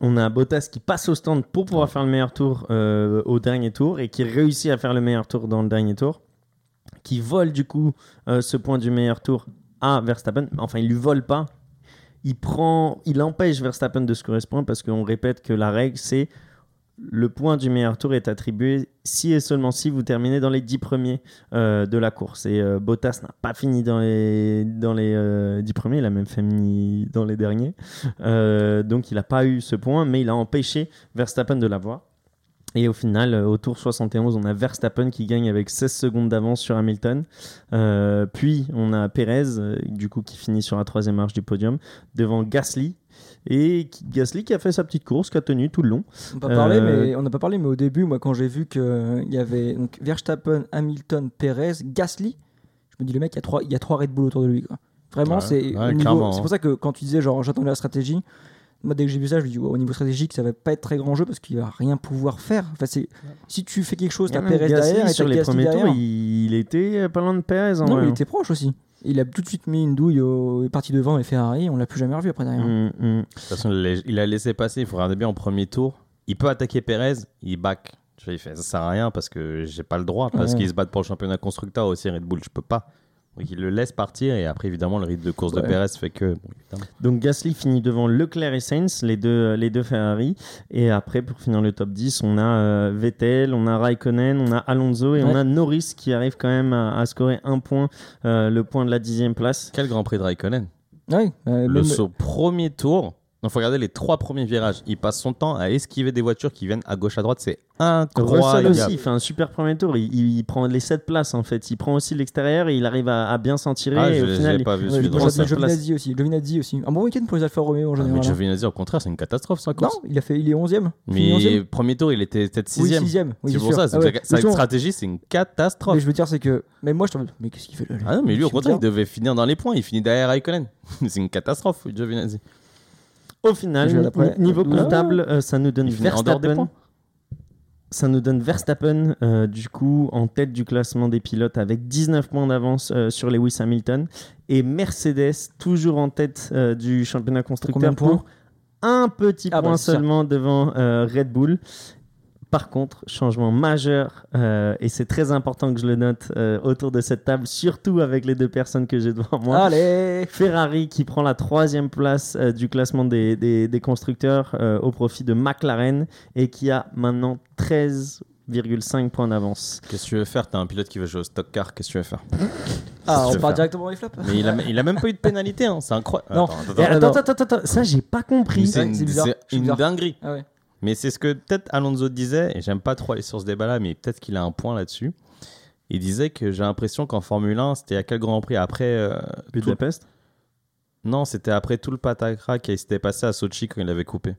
Speaker 1: on a Bottas qui passe au stand pour pouvoir faire le meilleur tour euh, au dernier tour et qui réussit à faire le meilleur tour dans le dernier tour, qui vole du coup euh, ce point du meilleur tour à Verstappen. Enfin, il lui vole pas. Il prend, il empêche Verstappen de se correspondre parce qu'on répète que la règle c'est le point du meilleur tour est attribué si et seulement si vous terminez dans les 10 premiers euh, de la course. Et euh, Bottas n'a pas fini dans les, dans les euh, 10 premiers, il a même fini dans les derniers. Euh, donc il n'a pas eu ce point, mais il a empêché Verstappen de l'avoir. Et au final, euh, au tour 71, on a Verstappen qui gagne avec 16 secondes d'avance sur Hamilton. Euh, puis on a Perez, euh, du coup, qui finit sur la troisième marche du podium, devant Gasly. Et Gasly qui a fait sa petite course, qui a tenu tout le long.
Speaker 2: On n'a pas parlé,
Speaker 1: Euh,
Speaker 2: mais on n'a pas parlé, mais au début, moi, quand j'ai vu qu'il y avait donc Verstappen, Hamilton, Perez, Gasly, je me dis le mec, il y a trois, il y a trois Red Bull autour de lui. Quoi. Vraiment,
Speaker 3: Ouais,
Speaker 2: c'est
Speaker 3: ouais,
Speaker 2: au niveau-
Speaker 3: clairement,
Speaker 2: c'est
Speaker 3: hein.
Speaker 2: pour ça que quand tu disais genre j'attendais la stratégie, moi dès que j'ai vu ça, je me dis ouais, au niveau stratégique, ça va pas être très grand jeu parce qu'il va rien pouvoir faire. Enfin, c'est si tu fais quelque chose, t'as
Speaker 1: Gasly,
Speaker 2: derrière et
Speaker 1: sur les
Speaker 2: Gasly
Speaker 1: premiers
Speaker 2: derrière.
Speaker 1: tours, il, il était pas loin de Perez en
Speaker 2: Non,
Speaker 1: vrai.
Speaker 2: il était proche aussi. Il a tout de suite mis une douille au est parti devant et Ferrari, on l'a plus jamais revu après derrière.
Speaker 1: Mm, mm.
Speaker 3: De toute façon, il a laissé passer. Il faut regarder bien en premier tour. Il peut attaquer Perez, il back. Tu vois, il fait ça sert à rien parce que j'ai pas le droit. Parce
Speaker 2: Ouais.
Speaker 3: qu'ils se battent pour le championnat constructeur aussi, Red Bull, je peux pas. Donc il le laisse partir et après, évidemment, le rythme de course de. Perez fait que. bon.
Speaker 1: Donc Gasly finit devant Leclerc et Sainz, les deux, les deux Ferrari. Et après, pour finir le top 10, on a euh, Vettel, on a Raikkonen, on a Alonso et on a Norris qui arrive quand même à, à scorer un point, euh, le point de la dixième place.
Speaker 3: Quel grand prix de Raikkonen?
Speaker 2: Ouais, euh,
Speaker 3: Le
Speaker 2: même-
Speaker 3: saut premier tour. Il faut regarder les trois premiers virages. Il passe son temps à esquiver des voitures qui viennent à gauche à droite. C'est
Speaker 1: Russell
Speaker 3: incroyable.
Speaker 1: aussi, il fait un super premier tour. Il, il- il prend les 7 places en fait. Il prend aussi l'extérieur et il arrive à, à bien s'en tirer.
Speaker 3: Ah,
Speaker 1: et
Speaker 3: je
Speaker 1: au final,
Speaker 3: pas vu
Speaker 2: Ouais,
Speaker 3: Russell.
Speaker 2: Giovinazzi aussi. Giovinazzi aussi. Un bon week-end pour les Alfa Romeo en
Speaker 3: Ah,
Speaker 2: général.
Speaker 3: mais
Speaker 2: hein.
Speaker 3: Giovinazzi, au contraire, c'est une catastrophe
Speaker 2: Non, il a fait, il est 11e.
Speaker 3: Mais premier tour, il était peut-être
Speaker 2: Oui,
Speaker 3: sixième.
Speaker 2: 6e. Oui,
Speaker 3: c'est pour
Speaker 2: sûr.
Speaker 3: ça, c'est
Speaker 2: Ah ouais.
Speaker 3: sa
Speaker 2: Mais
Speaker 3: stratégie, c'est une catastrophe.
Speaker 2: Mais je veux dire, c'est que. Mais moi, je t'en Mais qu'est-ce qu'il fait là
Speaker 3: Ah non, mais lui, au contraire, il devait finir dans les points. Il finit derrière Raikkonen. *laughs* c'est une catastrophe, Giovinazzi.
Speaker 1: Au final, niveau
Speaker 2: Ah.
Speaker 1: comptable, euh, ça nous donne Verstappen. Ça nous donne Verstappen, euh, du coup, en tête du classement des pilotes avec 19 points d'avance euh, sur Lewis Hamilton. Et Mercedes, toujours en tête euh, du championnat constructeur pour un petit
Speaker 2: Ah bah,
Speaker 1: point
Speaker 2: ça.
Speaker 1: seulement devant Red Bull. Par contre, changement majeur, euh, et c'est très important que je le note euh, autour de cette table, surtout avec les deux personnes que j'ai devant moi.
Speaker 2: Allez
Speaker 1: Ferrari qui prend la troisième place euh, du classement des, des- des constructeurs euh, au profit de McLaren et qui a maintenant 13,5 points d'avance.
Speaker 3: Qu'est-ce que tu veux faire? T'as un pilote qui veut jouer au stock car. Qu'est-ce que tu veux faire?
Speaker 2: Ah,
Speaker 3: je
Speaker 2: on part directement dans les flops
Speaker 3: Mais il a, il a même pas eu de pénalité. Hein. C'est incroyable.
Speaker 2: Non.
Speaker 3: Attends, attends,
Speaker 1: Et
Speaker 3: attends.
Speaker 1: attends, attends, attends, attends, ça j'ai pas compris.
Speaker 3: C'est une, dinguerie.
Speaker 2: Ah ouais.
Speaker 3: Mais c'est ce que peut-être Alonso disait, et j'aime pas trop aller sur ce débat-là, mais peut-être qu'il a un point là-dessus. Il disait que j'ai l'impression qu'en Formule 1, c'était à quel Grand Prix? Après. euh, tout-
Speaker 1: Budapest?
Speaker 3: Non, c'était après tout le patacra qui s'était passé à Sochi quand il avait coupé.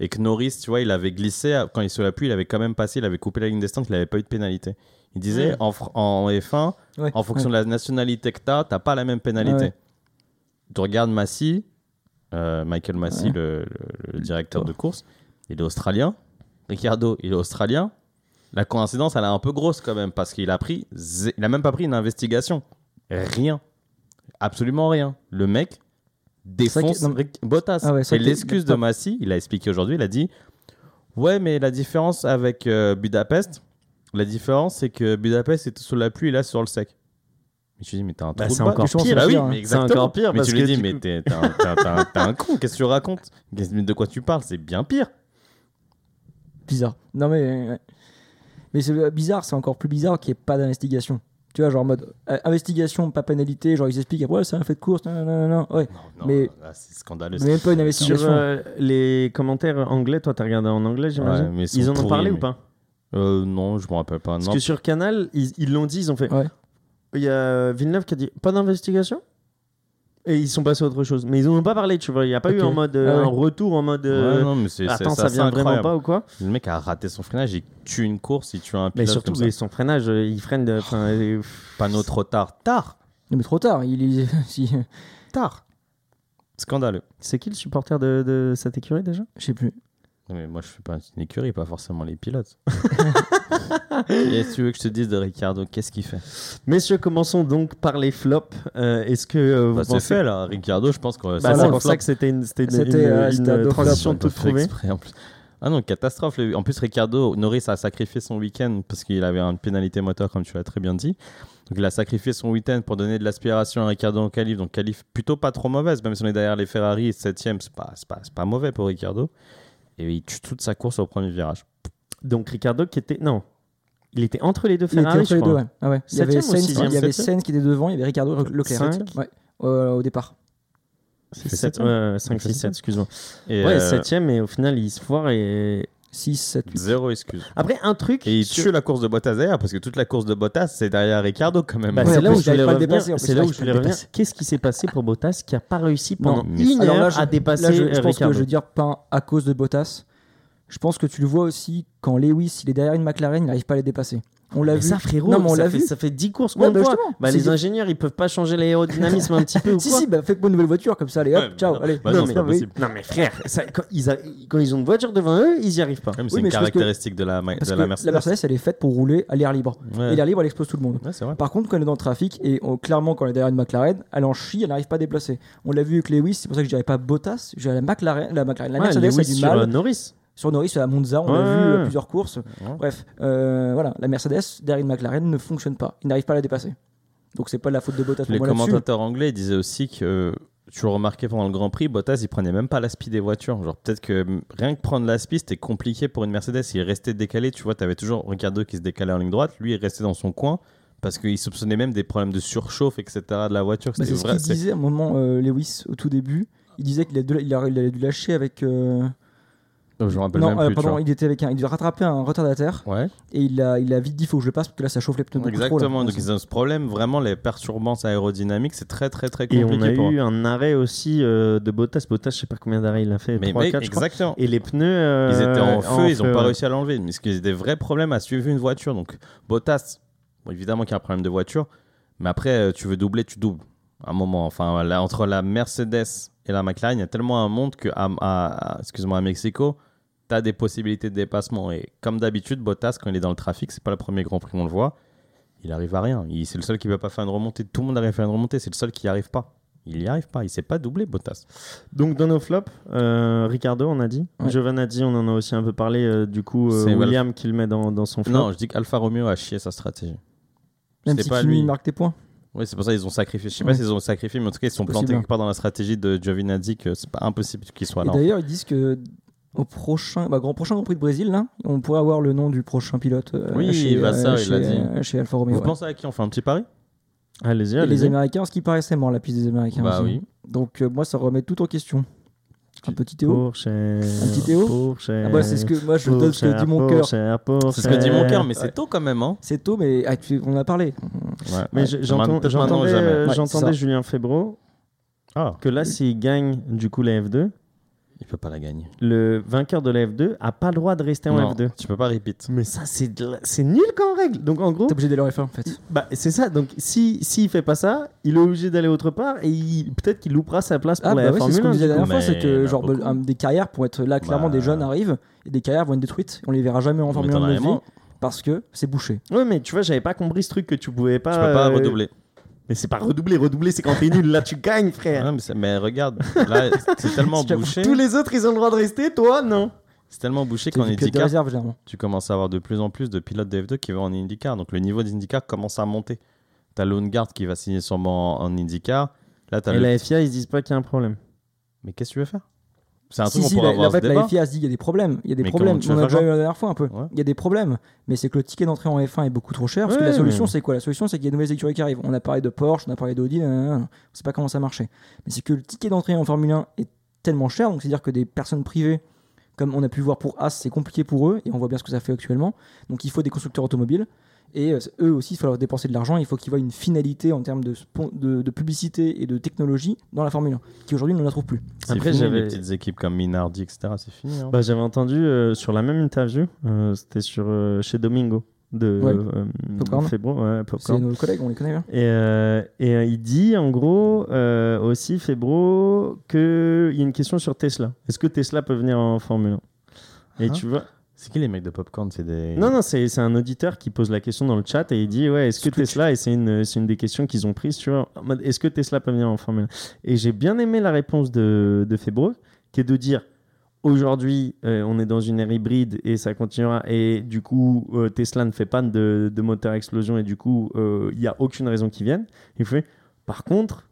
Speaker 3: Et que Norris, tu vois, il avait glissé, quand il se l'a plu, il avait quand même passé, il avait coupé la ligne descente, il n'avait pas eu de pénalité. Il disait,
Speaker 1: Ouais.
Speaker 3: en, fr- en F1,
Speaker 2: Ouais,
Speaker 3: en fonction
Speaker 2: ouais.
Speaker 3: de la nationalité que tu as, tu pas la même pénalité. Tu regardes Massy, euh, Michael Massy,
Speaker 2: Ouais.
Speaker 3: le, le- le directeur de course, il est australien. Ricardo, il est australien. La coïncidence, elle est un peu grosse quand même, parce qu'il a pris, il a même pas pris une investigation. Rien. Absolument rien. Le mec défonce Bottas.
Speaker 2: Ah ouais,
Speaker 3: Et l'excuse de Massy, il a expliqué aujourd'hui, il a dit Ouais, mais la différence avec euh, Budapest, la différence, c'est que Budapest était sous la pluie et là sur le sec. Mais je dis, mais t'as un
Speaker 1: Bah,
Speaker 3: trou de
Speaker 1: encore pire.
Speaker 3: Bah oui,
Speaker 2: hein.
Speaker 3: mais exactement.
Speaker 1: encore pire
Speaker 3: Mais
Speaker 1: parce
Speaker 3: tu lui dis, mais t'es un, un- con, qu'est-ce que tu racontes? De quoi tu parles? C'est bien pire.
Speaker 2: Bizarre. Non, mais. ouais. Mais c'est euh, bizarre, c'est encore plus bizarre qu'il n'y ait pas d'investigation. Tu vois, genre en mode euh, investigation, pas pénalité, genre ils expliquent après, ouais, c'est un fait de course, non, non, non, non. Ouais,
Speaker 3: Non,
Speaker 2: Mais-
Speaker 3: c'est scandaleux.
Speaker 2: mais même pas une
Speaker 1: Sur
Speaker 2: investigation.
Speaker 1: euh, les commentaires anglais, toi t'as regardé en anglais j'imagine
Speaker 3: Ouais, ils
Speaker 1: en ont parlé
Speaker 3: mais-
Speaker 1: ou pas
Speaker 3: Euh, non, je me rappelle pas.
Speaker 1: Parce
Speaker 3: Non.
Speaker 1: que sur Canal, ils ils l'ont dit, ils ont fait.
Speaker 2: Ouais.
Speaker 1: Il y a Villeneuve qui a dit pas d'investigation? Et ils sont passés à autre chose. Mais ils en ont pas parlé, tu vois. Il n'y a pas eu en mode euh,
Speaker 2: Ah ouais.
Speaker 1: un retour en mode. euh,
Speaker 3: Ouais, non, mais c'est,
Speaker 1: Attends, ça vient vraiment pas ou quoi
Speaker 3: Le mec a raté son freinage, il tue une course, il tue un
Speaker 1: Mais
Speaker 3: pilote
Speaker 1: surtout,
Speaker 3: comme ça.
Speaker 1: mais son freinage, euh, il freine. de- euh,
Speaker 3: Panneau trop tard. Tard
Speaker 2: Non, mais trop tard. Il est. *laughs* si-
Speaker 3: Tard Scandaleux.
Speaker 1: C'est qui le supporter de, de cette écurie déjà?
Speaker 2: Je sais plus.
Speaker 3: Non, mais moi, je suis pas une écurie, pas forcément les pilotes. *laughs* Que tu veux que je te dise de Ricardo Qu'est-ce qu'il fait?
Speaker 1: Messieurs, commençons donc par les flops. Euh, Est-ce que euh, vous
Speaker 3: bah, C'est fait là. Ricardo, je pense que
Speaker 1: Bah, c'est pour ça
Speaker 3: flop.
Speaker 1: que c'était une, c'était une, une-
Speaker 2: euh,
Speaker 1: une transition toute trouvée.
Speaker 3: exprès, en plus. Ah non, catastrophe. En plus, Ricardo, Norris a sacrifié son week-end parce qu'il avait une pénalité moteur, comme tu l'as très bien dit. Donc, il a sacrifié son week-end pour donner de l'aspiration à Ricardo en qualif. Donc, qualif plutôt pas trop mauvaise, même si on est derrière les Ferrari, 7ème, c'est pas, c'est pas, c'est pas mauvais pour Ricardo. Et il tue toute sa course au premier virage.
Speaker 1: Donc Ricardo qui était. Non. Il était entre les deux
Speaker 2: Il était
Speaker 1: Ferrari,
Speaker 2: entre les deux, ouais. Ah ouais. Il y avait Sainz,
Speaker 1: sixième
Speaker 2: il y avait
Speaker 1: Septième
Speaker 2: Sainz qui était devant, il y avait Ricardo Leclerc.
Speaker 1: Cinq.
Speaker 2: Ouais. Euh, au départ.
Speaker 1: C'est
Speaker 3: fait
Speaker 1: 7,
Speaker 3: septième.
Speaker 1: ouais, 5,
Speaker 3: fait
Speaker 1: 6, 7,
Speaker 3: septième.
Speaker 1: excuse-moi.
Speaker 3: Et
Speaker 1: Ouais,
Speaker 3: euh,
Speaker 1: 7ème, et au final, il se foire. Et...
Speaker 2: 6, 7, 8.
Speaker 3: zéro excuse.
Speaker 1: Après, un truc.
Speaker 3: Et il
Speaker 1: sur-
Speaker 3: tue la course de Bottas derrière, parce que toute la course de Bottas, c'est derrière Ricardo quand même.
Speaker 1: Bah, c'est là où je voulais
Speaker 2: arrive pas à le
Speaker 1: revenir. C'est là où je voulais
Speaker 2: le
Speaker 1: revenir. Qu'est-ce qui s'est passé pour Bottas qui a pas réussi pendant une heure
Speaker 2: là, je-
Speaker 1: à dépasser
Speaker 2: Là, je, je
Speaker 1: euh,
Speaker 2: pense que je veux dire pas à cause de Bottas. Je pense que tu le vois aussi quand Lewis il est derrière une McLaren, il n'arrive pas à les dépasser. On l'a vu.
Speaker 1: ça, frérot,
Speaker 2: Non, mais on
Speaker 1: ça,
Speaker 2: l'a
Speaker 1: fait,
Speaker 2: vu.
Speaker 1: ça fait 10 courses
Speaker 2: Ouais, bah, justement.
Speaker 1: Bah,
Speaker 2: C'est-
Speaker 1: les ingénieurs, ils peuvent pas changer l'aérodynamisme un *laughs* petit peu ou
Speaker 2: Si,
Speaker 1: quoi
Speaker 2: si, bah faites-moi une nouvelle voiture comme ça, allez hop,
Speaker 3: Ouais,
Speaker 2: ciao,
Speaker 3: bah,
Speaker 2: allez.
Speaker 3: bah non,
Speaker 1: Non,
Speaker 3: c'est
Speaker 1: mais-
Speaker 3: pas
Speaker 2: oui.
Speaker 3: possible.
Speaker 1: Non mais frère, ça- quand, ils a- quand ils ont une voiture devant eux, ils y arrivent pas.
Speaker 3: Ouais, mais c'est
Speaker 2: Oui,
Speaker 3: une
Speaker 2: c'est que-
Speaker 3: caractéristique de la,
Speaker 2: Parce
Speaker 3: la Mercedes.
Speaker 2: la Mercedes, elle est faite pour rouler à l'air libre.
Speaker 3: Ouais.
Speaker 2: Et l'air libre, elle explose tout le monde.
Speaker 3: C'est vrai.
Speaker 2: Par contre, quand elle est dans le trafic, et on- clairement, quand elle est derrière une McLaren, elle en chie, elle n'arrive pas à déplacer. On l'a vu avec Lewis, c'est pour ça que je dirais pas Bottas, je dirais la McLaren. La, McLaren. la Mercedes
Speaker 1: Lewis
Speaker 2: a du
Speaker 1: sur
Speaker 2: mal.
Speaker 1: euh, Norris.
Speaker 2: Sur Norris, à Monza, on
Speaker 1: Ouais.
Speaker 2: vu euh, plusieurs courses. Bref, euh, voilà, la Mercedes derrière une McLaren ne fonctionne pas. Il n'arrive pas à la dépasser. Donc c'est pas de la faute de Bottas.
Speaker 3: Les commentateurs anglais disaient aussi que tu le remarquais pendant le Grand Prix, Bottas il prenait même pas la speed des voitures. Genre peut-être que mm, rien que prendre la speed c'était compliqué pour une Mercedes. Il restait décalé, tu vois, tu avais toujours Ricardo qui se décalait en ligne droite, lui il restait dans son coin parce qu'il soupçonnait même des problèmes de surchauffe etc de la voiture.
Speaker 2: Bah, c'est ce qu'il disait à un moment, euh, Lewis, au tout début. Il disait qu'il a, dû- il a, il a dû lâcher avec. euh,
Speaker 3: Je me rappelle
Speaker 2: Non,
Speaker 3: même
Speaker 2: euh,
Speaker 3: plus.
Speaker 2: pardon, il était avec un. Il devait rattraper un retardataire
Speaker 3: Ouais,
Speaker 2: et il a, il a vite dit faut que je le passe parce que là ça chauffe les pneus beaucoup trop, là.
Speaker 3: exactement. Donc ils ont ce problème, vraiment les perturbances aérodynamiques, c'est très très très
Speaker 1: Et
Speaker 3: compliqué
Speaker 1: on a
Speaker 3: pour
Speaker 1: eu un arrêt aussi euh, de Bottas. Bottas, je sais pas combien d'arrêts il a fait,
Speaker 3: Mais,
Speaker 1: 3
Speaker 3: mais
Speaker 1: 4 je crois.
Speaker 3: exactement.
Speaker 1: Et les pneus euh,
Speaker 3: Ils étaient en feu, ils n'ont pas
Speaker 1: ouais.
Speaker 3: réussi à l'enlever. Mais ont des vrais problèmes à suivre une voiture. Donc Bottas, bon, évidemment qu'il y a un problème de voiture, mais après, tu veux doubler, tu doubles. À un moment, enfin, là, entre la Mercedes et la McLaren, il y a tellement un monde que, à, à- à- excuse-moi, à Mexico, tu as des possibilités de dépassement. Et comme d'habitude, Bottas, quand il est dans le trafic, c'est pas le premier Grand Prix qu'on le voit, il arrive à rien. Il- C'est le seul qui ne peut pas faire une remontée. Tout le monde arrive à faire une remontée, c'est le seul qui n'y arrive pas. Il n'y arrive pas, il ne sait pas doubler, Bottas.
Speaker 1: Donc dans nos flops, euh, Ricardo, on a dit.
Speaker 2: Ouais.
Speaker 1: Jovan a dit, on en a aussi un peu parlé. euh, du coup, euh,
Speaker 3: C'est
Speaker 1: William qui le met dans, dans son flop.
Speaker 3: Non, je dis qu'Alfa Romeo a chié sa stratégie.
Speaker 2: Même si
Speaker 3: pas lui.
Speaker 2: marque tes points.
Speaker 3: Oui, c'est pour ça qu'ils ont sacrifié. Je sais
Speaker 2: Ouais.
Speaker 3: pas s'ils ont sacrifié, mais en tout cas, ils sont
Speaker 2: Possible,
Speaker 3: plantés quelque part dans la stratégie de Giovinazzi que c'est pas impossible qu'il soit là.
Speaker 2: d'ailleurs, ils disent que au prochain, bah, grand prochain Grand Prix de Brésil, là, on pourrait avoir le nom du prochain pilote. euh,
Speaker 3: Oui,
Speaker 2: chez,
Speaker 3: Vassar, il
Speaker 2: chez,
Speaker 3: l'a dit.
Speaker 2: euh, chez Alfa Romeo.
Speaker 3: Vous
Speaker 2: ouais.
Speaker 3: pensez à qui on fait un petit pari?
Speaker 1: Allez-y,
Speaker 2: Et
Speaker 1: allez-y.
Speaker 2: les Américains, ce qui paraissait mort, la piste des Américains.
Speaker 3: Bah
Speaker 2: aussi.
Speaker 3: oui.
Speaker 2: Donc euh, moi, ça remet tout en question. Un petit Théo. Un petit Théo Ah bah, c'est ce que moi je donne ce que dit mon cœur.
Speaker 3: C'est ce que dit mon cœur, mais c'est tôt quand même. Hein
Speaker 2: C'est tôt, mais ah, tu- on a parlé.
Speaker 3: Ouais.
Speaker 1: Mais
Speaker 3: Ouais.
Speaker 1: j'entendais j'entendais
Speaker 2: ça.
Speaker 1: Julien Febro
Speaker 3: Ah,
Speaker 1: que là, s'il gagne du coup la F2,
Speaker 3: il peut pas la gagner.
Speaker 1: le vainqueur de la F2 a pas le droit de rester en
Speaker 3: Non,
Speaker 1: F2.
Speaker 3: tu peux pas repeat.
Speaker 1: Mais ça, c'est de la- c'est nul comme règle. Donc en gros,
Speaker 2: T'es obligé d'aller en F1 en fait.
Speaker 1: bah, c'est ça. Donc si s'il fait pas ça, il est obligé d'aller autre part et il- peut-être qu'il loupera sa place pour
Speaker 2: Ah
Speaker 1: la
Speaker 2: bah ouais, c'est ce
Speaker 1: Formule
Speaker 2: qu'on
Speaker 1: 1.
Speaker 2: disait la dernière fois, c'est que genre un- des carrières pour être là, clairement
Speaker 3: Bah.
Speaker 2: des jeunes arrivent et des carrières vont être détruites. On les verra jamais en Formule
Speaker 3: t'en
Speaker 2: 1 de vie parce que c'est bouché.
Speaker 1: Ouais, mais tu vois, j'avais pas compris ce truc que tu pouvais pas.
Speaker 3: Tu peux pas
Speaker 1: euh,
Speaker 3: redoubler.
Speaker 1: Mais c'est pas redoubler, redoubler, c'est quand t'es nul. Là, tu gagnes, frère.
Speaker 3: Ouais, mais, c'est- mais regarde, là, c'est *laughs* tellement bouché.
Speaker 1: Tous les autres, ils ont le droit de rester, toi, non?
Speaker 3: C'est tellement bouché qu'en
Speaker 2: de
Speaker 3: IndyCar,
Speaker 2: réserve généralement.
Speaker 3: tu commences à avoir de plus en plus de pilotes de F2 qui vont en IndyCar. Donc le niveau d'IndyCar commence à monter. T'as Lundgaard qui va signer sûrement en, en IndyCar. Là, t'as
Speaker 1: Et
Speaker 3: le...
Speaker 1: la FIA, ils se disent pas qu'il y a un problème.
Speaker 3: Mais qu'est-ce que tu veux faire? C'est un
Speaker 2: Si,
Speaker 3: truc
Speaker 2: si, la,
Speaker 3: avoir
Speaker 2: en
Speaker 3: ce
Speaker 2: fait, la
Speaker 3: débat.
Speaker 2: FIA se dit il y a des problèmes. Il y a des
Speaker 3: Mais
Speaker 2: problèmes. On a déjà eu la dernière fois un peu.
Speaker 3: Ouais.
Speaker 2: Il y a des problèmes. Mais c'est que le ticket d'entrée en F1 est beaucoup trop cher. Parce que la solution,
Speaker 1: mais-
Speaker 2: c'est quoi? La solution, c'est qu'il y a de nouvelles écuries qui arrivent. On a parlé de Porsche, on a parlé d'Audi. On sait pas comment ça marchait. Mais c'est que le ticket d'entrée en Formule 1 est tellement cher. Donc, c'est-à-dire que des personnes privées, comme on a pu voir pour As, c'est compliqué pour eux. Et on voit bien ce que ça fait actuellement. Donc, il faut des constructeurs automobiles. Et euh, eux aussi, il faut leur dépenser de l'argent. Il faut qu'ils voient une finalité en termes de, spon- de, de publicité et de technologie dans la Formule 1, qui aujourd'hui, on ne la trouve plus.
Speaker 1: Après,
Speaker 3: fini,
Speaker 1: j'avais-
Speaker 3: les petites équipes comme Minardi, etc. C'est fini. hein.
Speaker 1: Bah, j'avais entendu euh, sur la même interview, euh, c'était sur euh, chez Domingo de
Speaker 2: Ouais.
Speaker 1: euh,
Speaker 2: Popcorn.
Speaker 1: Febro, ouais,
Speaker 2: C'est nos collègues, on les connaît bien.
Speaker 1: Et, euh, et euh, il dit en gros euh, aussi Febro qu'il y a une question sur Tesla. Est-ce que Tesla peut venir en Formule 1 Et
Speaker 3: Ah.
Speaker 1: tu vois,
Speaker 3: C'est qui les mecs de Popcorn? C'est des.
Speaker 1: non non c'est un auditeur qui pose la question dans le chat et il dit ouais est-ce que
Speaker 2: Switch.
Speaker 1: Tesla et c'est une une des questions qu'ils ont prises mode, est-ce que Tesla peut venir en Formule 1 Et j'ai bien aimé la réponse de de Febro qui est de dire Aujourd'hui, euh, on est dans une ère hybride et ça continuera. Et du coup, euh, Tesla ne fait pas de, de moteur explosion et du coup, euh, il n'y a aucune raison qu'ils viennent. Il fait, par contre,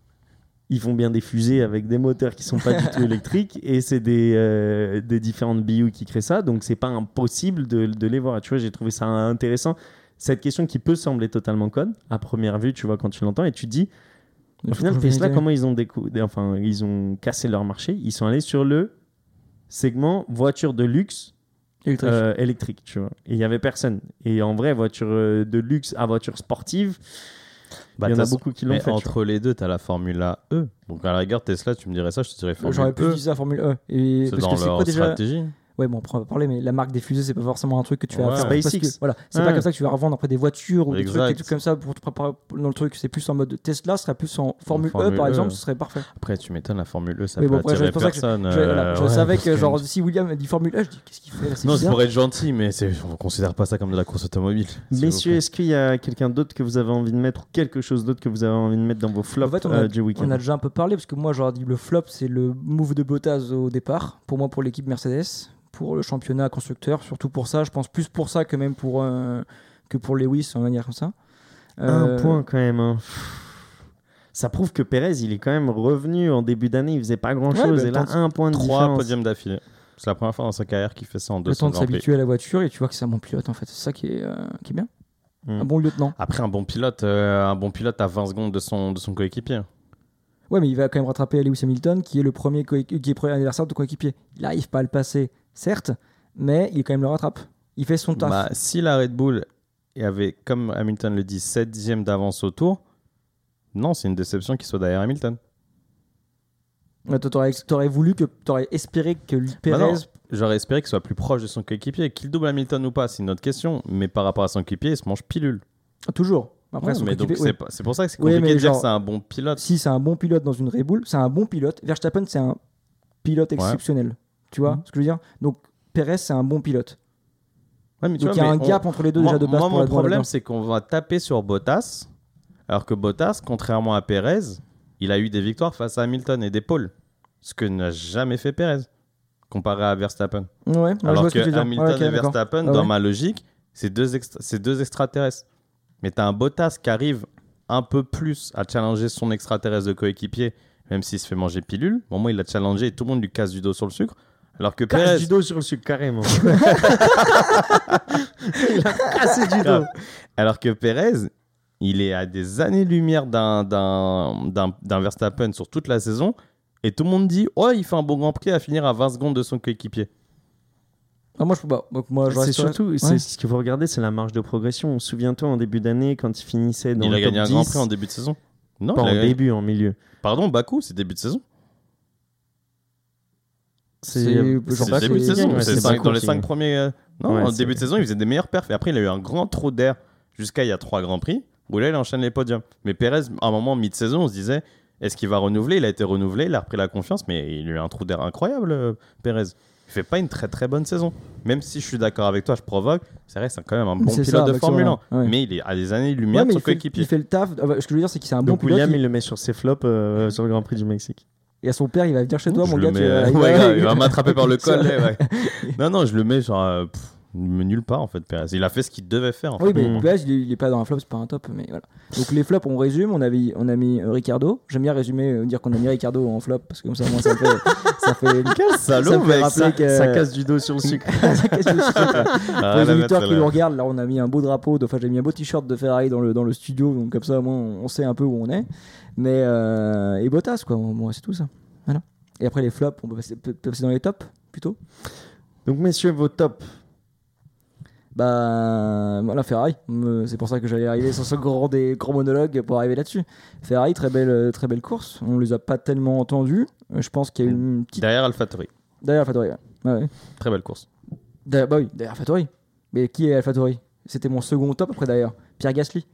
Speaker 1: ils font bien des fusées avec des moteurs qui sont pas du tout *laughs* électriques et c'est des, euh, des différentes BU qui créent ça. Donc, c'est pas impossible de, de les voir. Tu vois, j'ai trouvé ça intéressant. Cette question qui peut sembler totalement conne, à première vue, tu vois, quand tu l'entends et tu te dis, au final, Tesla, comment ils ont, décou- enfin, ils ont cassé leur marché Ils sont allés sur le segment voiture de luxe
Speaker 2: Électrique.
Speaker 1: euh, électrique, tu vois. Et il y avait personne. Et en vrai, voiture euh, de luxe à voiture sportive,
Speaker 3: Bah,
Speaker 1: il y en a beaucoup qui l'ont fait. tu
Speaker 3: entre les deux, t'as la Formule E. Donc à la rigueur, Tesla, tu me dirais ça, je te dirais Formule
Speaker 2: J'aurais pu
Speaker 3: E.
Speaker 2: ça Formule E. Et
Speaker 3: C'est
Speaker 2: parce
Speaker 3: dans
Speaker 2: que c'est
Speaker 3: leur
Speaker 2: quoi déjà
Speaker 3: stratégie.
Speaker 2: Ouais, bon, après, on va parler, mais la marque des fusées, c'est pas forcément un truc que tu vas
Speaker 3: Ouais.
Speaker 2: faire. parce que, voilà, c'est
Speaker 1: Ouais.
Speaker 2: pas comme ça que tu vas revendre après des voitures ou des trucs,
Speaker 3: Exact.
Speaker 2: des trucs comme ça pour te préparer dans le truc. C'est plus en mode Tesla, serait plus en Formule,
Speaker 3: Formule
Speaker 2: E, par
Speaker 3: E.
Speaker 2: exemple, ce serait parfait.
Speaker 3: Après, tu m'étonnes, la Formule E, ça
Speaker 2: Mais
Speaker 3: peut
Speaker 2: bon, après,
Speaker 3: attirer
Speaker 2: ça que
Speaker 3: personne.
Speaker 2: Je, voilà,
Speaker 3: euh,
Speaker 2: je
Speaker 3: ouais,
Speaker 2: savais que, genre, si William a dit Formule E, je dis qu'est-ce qu'il fait là
Speaker 3: Non, c'est pour être gentil, mais c'est- on considère pas ça comme de la course automobile.
Speaker 1: Messieurs, est-ce qu'il y a quelqu'un d'autre que vous avez envie de mettre ou quelque chose d'autre que vous avez envie de mettre dans vos flops
Speaker 2: En fait, on a,
Speaker 1: euh, du week-end?
Speaker 2: on a déjà un peu parlé parce que moi j'aurais dit le flop c'est le move de Bottas au départ pour moi pour l'équipe Mercedes pour le championnat constructeur surtout pour ça je pense plus pour ça que même pour euh, que pour Lewis en manière comme ça
Speaker 1: Un
Speaker 2: Euh,
Speaker 1: point quand même. hein. Ça prouve que Pérez, il est quand même revenu en début d'année, il faisait pas grand chose.
Speaker 2: Ouais, bah,
Speaker 1: et là, un point de
Speaker 3: Trois
Speaker 1: différence.
Speaker 3: podiums d'affilée. C'est la première fois dans sa carrière qu'il fait ça en
Speaker 2: le
Speaker 3: 200
Speaker 2: temps de s'habituer à la voiture et tu vois que c'est un bon pilote en fait c'est ça qui est, euh, qui est bien
Speaker 1: Mm.
Speaker 2: un bon lieutenant
Speaker 3: Après, un bon pilote, euh, un bon pilote à 20 secondes de son, de son coéquipier.
Speaker 2: ouais mais il va quand même rattraper Lewis Hamilton qui est le premier qui est le premier anniversaire de coéquipier il arrive pas à le passer certes mais il quand même le rattrape il fait son taf
Speaker 3: Bah, si la Red Bull avait, comme Hamilton le dit, 7 dixièmes d'avance au tour, non, c'est une déception qu'il soit derrière Hamilton.
Speaker 2: Ouais, t'aurais, t'aurais voulu que t'aurais espéré que
Speaker 3: Bah
Speaker 2: Pérez
Speaker 3: non, J'aurais espéré qu'il soit plus proche de son coéquipier. Qu'il double Hamilton ou pas, c'est une autre question. Mais par rapport à son coéquipier, il se mange pilule.
Speaker 2: Ah, toujours après
Speaker 3: Ouais, mais donc c'est
Speaker 2: ouais.
Speaker 3: pas- c'est pour ça que c'est compliqué
Speaker 2: mais
Speaker 3: de dire que c'est un bon pilote.
Speaker 2: si c'est un bon pilote dans une Red Bull, c'est un bon pilote. Verstappen, c'est un pilote exceptionnel. Tu vois
Speaker 3: Mhm.
Speaker 2: ce que je veux dire? Donc, Pérez, c'est un bon pilote.
Speaker 3: Ouais, mais tu
Speaker 2: Donc, il y a un
Speaker 3: on-
Speaker 2: gap entre les deux
Speaker 3: moi,
Speaker 2: déjà de base
Speaker 3: moi,
Speaker 2: pour
Speaker 3: mon problème, c'est qu'on va taper sur Bottas, alors que Bottas, contrairement à Perez, il a eu des victoires face à Hamilton et des pôles. Ce que n'a jamais fait Perez, comparé à Verstappen.
Speaker 2: Ouais,
Speaker 3: alors que. Hamilton
Speaker 2: Ouais,
Speaker 3: et. Verstappen,
Speaker 2: Ah
Speaker 3: dans ma logique, c'est deux, extra- deux extraterrestres. Mais tu as un Bottas qui arrive un peu plus à challenger son extraterrestre de coéquipier, même s'il se fait manger pilule. Au moins, il l'a challengé et tout le monde lui casse du dos sur le sucre. Alors que
Speaker 1: Casse
Speaker 3: Perez,
Speaker 1: du dos sur le sucre, carrément. *laughs* il a cassé du dos.
Speaker 3: Alors que Perez, il est à des années-lumière d'un, d'un, d'un, d'un Verstappen sur toute la saison. Et tout le monde dit Ouais, il fait un bon Grand Prix à finir à 20 secondes de son coéquipier.
Speaker 2: Ah, moi, je peux pas. Donc, moi, je
Speaker 1: C'est surtout,
Speaker 2: Ouais.
Speaker 1: c'est ce qu'il faut regarder, c'est la marge de progression. Souviens-toi en début d'année quand il finissait dans
Speaker 3: il
Speaker 1: le
Speaker 3: a
Speaker 1: top
Speaker 3: gagné un
Speaker 1: 10,
Speaker 3: Grand Prix en début de saison. Non,
Speaker 1: pas
Speaker 3: il a
Speaker 1: en
Speaker 3: gagné-
Speaker 1: début, en milieu.
Speaker 3: Pardon, Bakou, c'est début de saison.
Speaker 2: C'est- genre,
Speaker 3: début de saison.
Speaker 1: ouais,
Speaker 3: cinq- dans les
Speaker 1: qui-
Speaker 3: 5 premiers. euh, Non,
Speaker 1: Ouais,
Speaker 3: en début de saison, il faisait des meilleurs perfs. Et après, il a eu un grand trou d'air jusqu'à il y a 3 Grands Prix où là, il enchaîne les podiums. Mais Perez, à un moment, mi-saison, on se disait est-ce qu'il va renouveler? Il a été renouvelé, il a repris la confiance, mais il a eu un trou d'air incroyable, euh, Perez. Il fait pas une très très bonne saison. Même si je suis d'accord avec toi, je provoque. C'est vrai, c'est quand même un bon pilote
Speaker 2: ça,
Speaker 3: de Formule 1.
Speaker 2: ça, ouais.
Speaker 3: Mais il est à des années-lumière de son coéquipier.
Speaker 2: il fait le taf. Ah, bah, ce que je veux dire, c'est qu'il c'est un bon
Speaker 1: Donc
Speaker 2: pilote.
Speaker 1: William,
Speaker 2: il-
Speaker 1: il le met sur ses flops euh, sur le Grand Prix du Mexique.
Speaker 2: Et à son père, il va venir chez toi, mon gars. tu vas- *laughs*
Speaker 3: ouais,
Speaker 2: il va-
Speaker 3: grave, il va *laughs* m'attraper par le col. *laughs* ouais. Non, non, je le mets sur. euh, pff, nulle part en fait, Perez. Il a fait ce qu'il devait faire. En fait.
Speaker 2: Oui, mais. Pérez, il, est, il est pas dans un flop, c'est pas un top, mais voilà. Donc les flops, on résume. On, avait, on a mis euh, Ricardo. J'aime bien résumer, euh, dire qu'on a mis Ricardo en flop, parce que comme ça, moi, ça fait. ça fait *laughs*
Speaker 3: Quel
Speaker 2: ça me
Speaker 3: salaud,
Speaker 2: fait
Speaker 3: mec
Speaker 2: rappeler
Speaker 3: ça.
Speaker 2: que-
Speaker 1: Ça casse du dos sur le sucre. *laughs*
Speaker 2: ça casse le sucre.
Speaker 3: Ah,
Speaker 2: Pour les auditeurs qui nous regardent, là, on a mis un beau drapeau. Enfin, j'ai mis un beau t-shirt de Ferrari dans le, dans le studio, donc comme ça, au moins, on sait un peu où on est. Mais euh, et Bottas, quoi. Moi, c'est tout ça. Voilà. Et après les flops, on peut passer, peut- peut passer dans les tops plutôt.
Speaker 1: Donc messieurs, vos tops.
Speaker 2: Bah, voilà, Ferrari. C'est pour ça que j'allais arriver sur ce grand, des, grand monologue pour arriver là-dessus. Ferrari, très belle, euh, très belle course. On les a pas tellement entendus. Euh, Je pense qu'il y a eu une petite.
Speaker 3: Derrière AlphaTauri.
Speaker 2: Derrière AlphaTauri, ouais. Ouais.
Speaker 3: Très belle course.
Speaker 2: Derrière- bah oui, derrière AlphaTauri. Mais qui est AlphaTauri C'était mon second top après d'ailleurs. Pierre Gasly.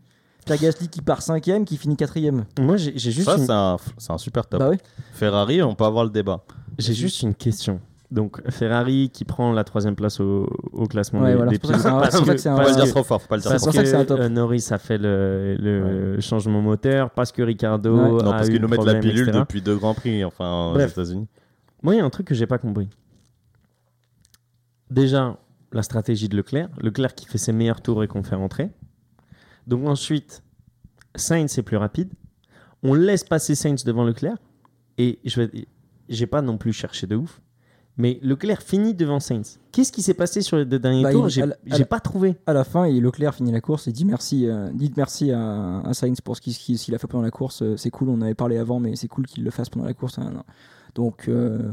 Speaker 2: Pierre Gasly qui part cinquième, qui finit quatrième.
Speaker 1: Moi, j'ai juste,
Speaker 3: Ça,
Speaker 1: une...
Speaker 3: c'est un, c'est un super top.
Speaker 2: Bah oui.
Speaker 3: Ferrari, on peut avoir le débat.
Speaker 1: j'ai juste une question. Donc Ferrari qui prend la troisième place au, au classement
Speaker 2: Ouais,
Speaker 1: des,
Speaker 2: voilà,
Speaker 1: des
Speaker 3: pas
Speaker 1: parce
Speaker 3: le dire trop fort. Faut pas le dire
Speaker 1: Parce
Speaker 3: trop
Speaker 2: ça que c'est un
Speaker 1: que
Speaker 2: top.
Speaker 1: euh, Norris a fait le, le changement moteur, parce que Ricardo
Speaker 2: Ouais.
Speaker 3: fort. Non,
Speaker 1: a
Speaker 3: parce
Speaker 1: eu
Speaker 3: qu'ils nous mettent la pilule
Speaker 1: etc.
Speaker 3: depuis deux grands prix, enfin, aux. États-Unis.
Speaker 1: Moi, il y a un truc que j'ai pas compris. Déjà, la stratégie de Leclerc. Leclerc qui fait ses meilleurs tours et qu'on fait rentrer. Donc ensuite, Sainz est plus rapide. On laisse passer Sainz devant Leclerc. Et je vais, j'ai pas non plus cherché de ouf. Mais Leclerc finit devant Sainz. Qu'est-ce qui s'est passé sur les deux derniers
Speaker 2: Bah,
Speaker 1: tours J'ai
Speaker 2: la-
Speaker 1: pas trouvé.
Speaker 2: À la fin, et Leclerc finit la course et dit merci, euh, dites merci à, à Sainz pour ce qu'il a fait pendant la course. Euh, C'est cool, on avait parlé avant, mais c'est cool qu'il le fasse pendant la course. hein. Donc euh,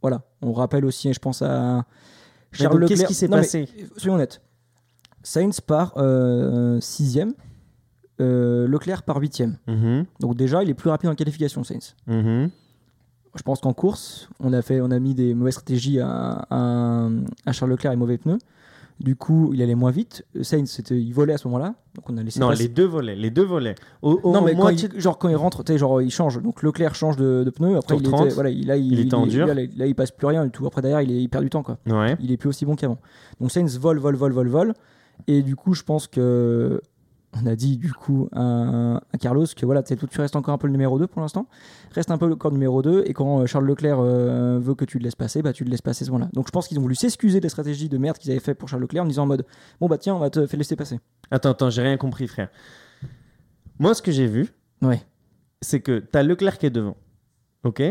Speaker 2: voilà, on rappelle aussi, je pense à Charles
Speaker 1: donc,
Speaker 2: Leclerc.
Speaker 1: Qu'est-ce qui s'est
Speaker 2: mais,
Speaker 1: passé
Speaker 2: Soyons honnêtes. Sainz part euh, sixième, Leclerc part huitième.
Speaker 1: Mhm,
Speaker 2: Donc déjà, il est plus rapide en qualification, Sainz.
Speaker 1: mhm.
Speaker 2: Je pense qu'en course, on a, fait, on a mis des mauvaises stratégies à, à- à Charles Leclerc et mauvais pneus. Du coup, il allait moins vite. Sainz, il volait à ce moment-là. Donc on a laissé
Speaker 1: Non,
Speaker 2: passer-
Speaker 1: les deux volets, les deux volets. Au, au
Speaker 2: non, mais quand il, genre quand il rentre, tu genre il change. Donc Leclerc change de, de pneu. Après, il
Speaker 1: 30,
Speaker 2: était, voilà, il, là, il,
Speaker 1: il était en dur.
Speaker 2: Là, là, il passe plus rien du tout. Après, derrière, il, est, perd du temps, quoi.
Speaker 1: Ouais.
Speaker 2: Il est plus aussi bon qu'avant. Donc Sainz vole, vole, vole, vole, vole. Et du coup, je pense que on a dit du coup à, à Carlos que voilà, tu toi, tu restes encore un peu le numéro 2 pour l'instant. Reste un peu encore numéro 2 et quand euh, Charles Leclerc euh, veut que tu le laisses passer, bah tu le laisses passer ce moment-là. Donc je pense qu'ils ont voulu s'excuser des stratégies de merde qu'ils avaient fait pour Charles Leclerc en disant en mode bon bah tiens, on va te faire laisser passer.
Speaker 1: Attends, attends, j'ai rien compris, frère. Moi, ce que j'ai vu,
Speaker 2: Ouais.
Speaker 1: c'est que t'as Leclerc qui est devant. Ok?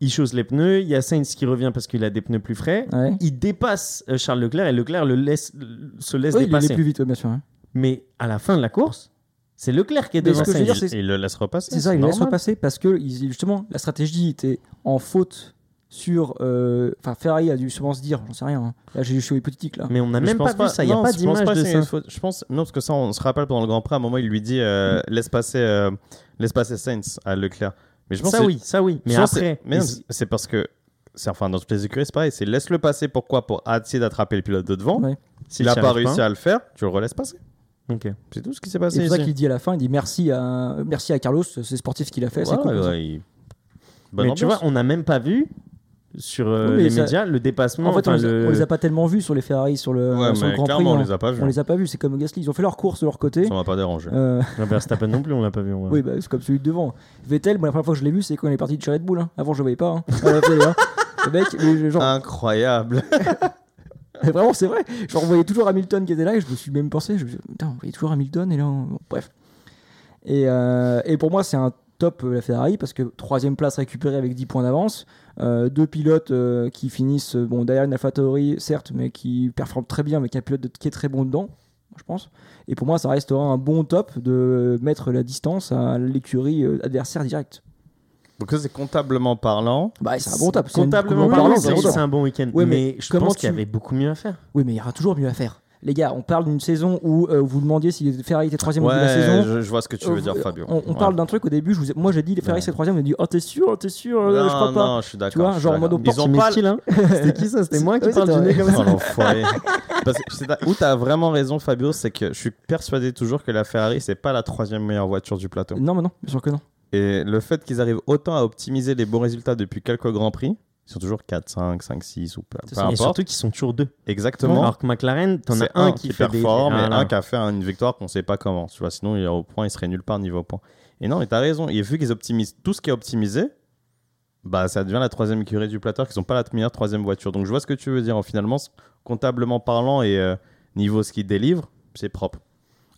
Speaker 1: Il chausse les pneus, il y a Sainz qui revient parce qu'il a des pneus plus frais.
Speaker 2: Ouais.
Speaker 1: Il dépasse euh, Charles Leclerc et Leclerc le laisse, le- se laisse
Speaker 2: Oui, il
Speaker 1: dépasser.
Speaker 2: allait plus vite, bien sûr. hein.
Speaker 1: Mais à la fin de la course, c'est Leclerc qui est devant Sainz.
Speaker 3: Il le laisse repasser.
Speaker 2: C'est ça, il laisse
Speaker 3: normal.
Speaker 2: repasser parce que justement la stratégie était en faute sur. euh, Enfin, Ferrari a dû sûrement se dire, j'en sais rien. hein. Là, j'ai- je suis hypothétique là.
Speaker 1: Mais on n'a même
Speaker 3: pense
Speaker 1: pas, vu ça, il n'y a pas
Speaker 3: je pense
Speaker 1: d'image
Speaker 3: pas
Speaker 1: de
Speaker 3: que c'est
Speaker 1: ça.
Speaker 3: une faute. Je pense, non, parce que ça, on se rappelle pendant le Grand Prix, à un moment, il lui dit euh, laisse passer, euh, laisse passer Sainz à Leclerc. Mais je pense
Speaker 1: Ça oui, ça oui. Mais après,
Speaker 3: c'est- parce que, c'est enfin dans toutes les écuries, c'est pareil. C'est laisse-le passer. Pourquoi? Pour essayer d'attraper le pilote de devant.
Speaker 2: Ouais.
Speaker 1: s'il
Speaker 3: n'a pas réussi à le faire, tu le relaisses passer.
Speaker 1: Ok.
Speaker 3: C'est tout ce qui s'est passé.
Speaker 2: c'est pour ça qu'il dit à la fin, il dit merci à merci à Carlos, c'est sportif ce qu'il a fait, c'est cool.
Speaker 3: ouais, il-
Speaker 1: Mais tu vois, on n'a même pas vu sur euh,
Speaker 2: Oui,
Speaker 1: les
Speaker 2: ça-
Speaker 1: médias le dépassement.
Speaker 2: En fait, on,
Speaker 1: le-
Speaker 2: on les a pas tellement vus sur les Ferrari, sur le,
Speaker 3: Ouais,
Speaker 2: sur le
Speaker 3: mais
Speaker 2: Grand Prix.
Speaker 3: clairement, on
Speaker 2: non.
Speaker 3: les a pas vus.
Speaker 2: On les a pas vus, c'est comme Gasly, ils ont fait leur course de leur côté.
Speaker 3: Ça m'a pas dérangé.
Speaker 2: Euh,
Speaker 1: Ah, Verstappen non plus, on l'a pas vu. ouais.
Speaker 2: oui, bah, c'est comme celui de devant. Vettel, la première fois que je l'ai vu, c'est quand il est parti de chez Red Bull. hein. Avant, je le voyais pas. hein. Télé, hein. Le mec, le- genre,
Speaker 3: Incroyable. *laughs* *laughs*
Speaker 2: Vraiment, c'est vrai. Je revoyais toujours Hamilton qui était là et je me suis même pensé, je me suis putain, on voyait toujours Hamilton et là, on- bref. Et, euh, et pour moi, c'est un top euh, la Ferrari parce que troisième place récupérée avec 10 points d'avance, Euh, deux pilotes qui finissent, bon, derrière une AlphaTauri, certes, mais qui performent très bien, mais qui a un pilote qui est très bon dedans, je pense. Et pour moi, ça restera un bon top de mettre la distance à l'écurie adversaire direct.
Speaker 3: Donc ça, c'est comptablement parlant.
Speaker 2: Bah, c'est un bon
Speaker 1: Comptablement
Speaker 2: oui,
Speaker 1: parlant,
Speaker 2: oui,
Speaker 1: c'est
Speaker 2: un bon
Speaker 1: week-end.
Speaker 2: Ouais,
Speaker 1: mais,
Speaker 2: mais
Speaker 1: je pense qu'il y avait beaucoup mieux à faire.
Speaker 2: Oui, mais il y aura toujours mieux à faire. Les gars, on parle d'une saison où euh, vous demandiez si Ferrari était troisième au début de la saison.
Speaker 3: je, je vois ce que tu veux dire,
Speaker 2: Euh,
Speaker 3: Fabio.
Speaker 2: On, on
Speaker 3: Ouais.
Speaker 2: parle d'un truc au début, je vous ai- moi j'ai dit Ferrari c'est troisième, on a dit oh t'es sûr, t'es sûr, euh,
Speaker 3: non,
Speaker 2: je crois pas.
Speaker 3: Non, je suis d'accord.
Speaker 2: Tu vois, genre en mode.
Speaker 3: Ils ont pas.
Speaker 1: style, hein. *laughs* C'était qui ça C'était moi qui parle du nez comme
Speaker 3: Oh
Speaker 1: ça
Speaker 3: l'enfoiré. Parce que c'est- où t'as vraiment raison, Fabio, c'est que je suis persuadé toujours que la Ferrari, c'est pas la troisième meilleure voiture du plateau.
Speaker 2: Non, mais non, bien sûr que non.
Speaker 3: Et le fait qu'ils arrivent autant à optimiser les bons résultats depuis quelques grands prix, ils sont toujours 4, 5, 5, 6 ou peu, peu
Speaker 2: ça.
Speaker 1: Et
Speaker 3: importe.
Speaker 1: surtout qu'ils sont toujours deux.
Speaker 3: Exactement.
Speaker 1: Alors que McLaren, t'en as
Speaker 3: C'est
Speaker 1: un qui, fait des
Speaker 3: performe et
Speaker 1: Voilà.
Speaker 3: un qui a fait une victoire qu'on sait pas comment. Tu vois, sinon il est au point, il serait nulle part niveau point. Et non, mais t'as raison. Et vu qu'ils optimisent tout ce qui est optimisé, bah ça devient la troisième écurie du plateau, qui sont pas la meilleure troisième voiture. Donc je vois ce que tu veux dire. Finalement, comptablement parlant et euh, niveau ce qu'ils délivrent, c'est propre.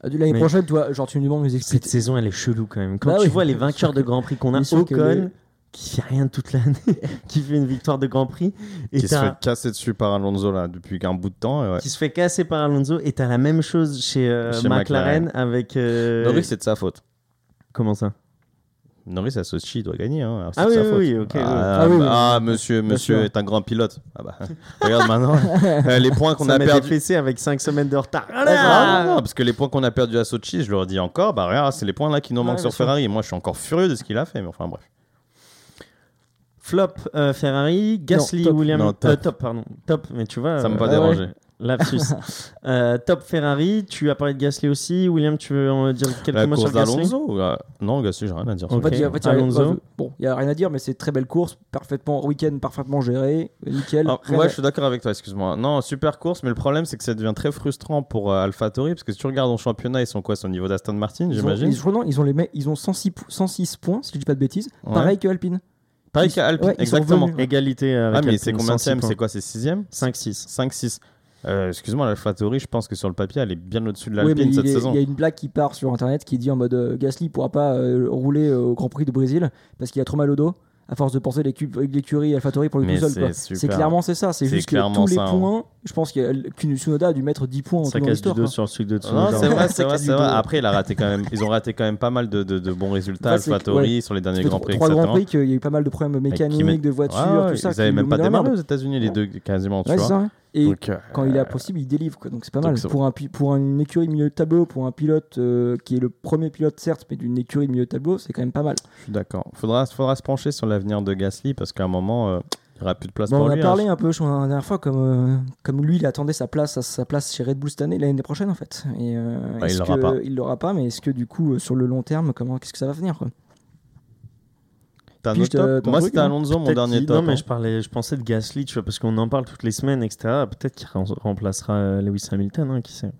Speaker 2: Euh, L'année
Speaker 1: Mais-
Speaker 2: prochaine, toi, genre tu nous demandes de nous
Speaker 1: Cette
Speaker 2: expliquer.
Speaker 1: saison, elle est chelou quand même. Quand
Speaker 2: Bah
Speaker 1: tu
Speaker 2: oui.
Speaker 1: vois les vainqueurs de Grand Prix qu'on a, Ocon,
Speaker 2: les-
Speaker 1: qui fait rien toute l'année, *laughs* qui fait une victoire de Grand Prix, et
Speaker 3: Qui se fait casser dessus par Alonso là depuis un bout de temps. et ouais.
Speaker 1: qui se fait casser par Alonso, et t'as la même chose chez, euh,
Speaker 3: Chez
Speaker 1: McLaren,
Speaker 3: McLaren.
Speaker 1: avec. euh,
Speaker 3: Norris, c'est de sa faute.
Speaker 1: Comment ça?
Speaker 3: Norris à Sochi, il doit gagner. Hein. Alors,
Speaker 1: Ah oui, oui, oui, ok, oui.
Speaker 3: Ah,
Speaker 2: Ah
Speaker 3: bah, ah, monsieur, monsieur est un grand pilote. Ah bah, *laughs* regarde maintenant euh, les points qu'on a perdus.
Speaker 1: avec 5 semaines de retard.
Speaker 3: Ah, non, non, parce que les points qu'on a perdus à Sochi, je leur dis encore, bah regarde, c'est les points là qui nous
Speaker 2: Ouais,
Speaker 3: manquent sur. Ferrari. Moi, je suis encore furieux de ce qu'il a fait, mais enfin bref.
Speaker 1: Flop euh, Ferrari, Gasly. Williams.
Speaker 3: Top.
Speaker 1: euh, top, pardon. Top, mais tu vois.
Speaker 3: Ça m'a
Speaker 1: euh,
Speaker 3: pas
Speaker 2: ouais,
Speaker 3: dérangé.
Speaker 1: Lapsus. *laughs* Euh, top Ferrari, tu as parlé de Gasly aussi. William, tu veux en dire quelques
Speaker 3: La
Speaker 1: mots
Speaker 3: course
Speaker 1: sur Gasly
Speaker 3: la- Non, Gasly, j'ai rien à dire. sur
Speaker 1: Ok.
Speaker 2: En fait, il y a- en fait, il y a-
Speaker 1: Alonso.
Speaker 2: Bon, il y a rien à dire, mais c'est très belle course, parfaitement week-end parfaitement géré, nickel.
Speaker 3: Ah,
Speaker 2: Rien
Speaker 3: ouais, je suis d'accord avec toi, excuse-moi. Non, super course, mais le problème, c'est que ça devient très frustrant pour euh, AlphaTauri, parce que si tu regardes en championnat, ils sont quoi, c'est au niveau d'Aston Martin,
Speaker 2: Ils ont,
Speaker 3: j'imagine
Speaker 2: ils, non, ils ont les ils ont 106, po- 106 points, si je dis pas de bêtises,
Speaker 3: Ouais.
Speaker 2: pareil que Alpine.
Speaker 3: Pareil
Speaker 2: ils-
Speaker 3: qu'à Alpine,
Speaker 2: ouais, ils sont
Speaker 3: exactement.
Speaker 1: Égalité avec
Speaker 3: Ah, mais
Speaker 1: Alpine,
Speaker 3: c'est combien de
Speaker 1: 106 points.
Speaker 3: C'est quoi, c'est 6ème
Speaker 1: 5-6.
Speaker 3: 5-6. Euh, excuse-moi, l'AlphaTauri, je pense que sur le papier, elle est bien au-dessus de
Speaker 2: Oui,
Speaker 3: l'Alpine
Speaker 2: il,
Speaker 3: cette
Speaker 2: est-
Speaker 3: saison.
Speaker 2: il y a une blague qui part sur internet qui dit en mode euh, Gasly pourra pas euh, rouler euh, au Grand Prix de Brésil parce qu'il a trop mal au dos à force de penser l'écu- l'écurie AlphaTauri pour lui
Speaker 3: Mais
Speaker 2: tout seul.
Speaker 3: c'est
Speaker 2: clairement c'est ça, c'est juste que tous les
Speaker 3: ça, hein.
Speaker 2: points Je pense que qu'une Tsunoda a dû mettre 10 points en tout
Speaker 1: Ça casse du dos sur le truc de.
Speaker 3: Non,
Speaker 1: genre.
Speaker 3: c'est vrai, *laughs* c'est vrai, c'est. Après, il a raté quand même. Ils ont raté quand même pas mal de, de, de bons résultats. AlphaTauri
Speaker 2: ouais.
Speaker 3: sur les derniers grands prix,
Speaker 2: trois grands prix qu'il y a eu pas mal de problèmes mécaniques, de voitures,
Speaker 3: Ouais,
Speaker 2: tout ça.
Speaker 3: Ils avaient
Speaker 2: qui
Speaker 3: même pas démarré aux. États-Unis, les deux quasiment, tu
Speaker 2: Ouais,
Speaker 3: vois.
Speaker 2: Et
Speaker 3: Donc, euh,
Speaker 2: quand il est possible, il délivre. Quoi. Donc c'est pas mal. Pour, un, pour une écurie milieu de tableau, pour un pilote euh, qui est le premier pilote, certes, mais d'une écurie milieu de tableau, c'est quand même pas mal.
Speaker 3: Je suis d'accord. Faudra, faudra se pencher sur l'avenir de Gasly parce qu'à un moment, euh, il n'y aura plus de place
Speaker 2: Bon,
Speaker 3: pour
Speaker 2: on a
Speaker 3: lui.
Speaker 2: parlé
Speaker 3: hein.
Speaker 2: un peu je crois, la dernière fois comme, euh, comme lui, il attendait sa place, sa, sa place chez Red Bull cette année, l'année prochaine en fait. Et, euh,
Speaker 3: Bah, il l'aura pas.
Speaker 2: Il l'aura pas, mais est-ce que du coup, euh, sur le long terme, comment, qu'est-ce que ça va venir quoi? Puis
Speaker 3: top? Moi, c'était. Alonso, mon dernier top.
Speaker 1: Non, mais
Speaker 3: hein.
Speaker 1: je parlais, je pensais de Gasly, tu vois, parce qu'on en parle toutes les semaines, etc. Peut-être qu'il rem- remplacera Lewis Hamilton, hein, qui sait?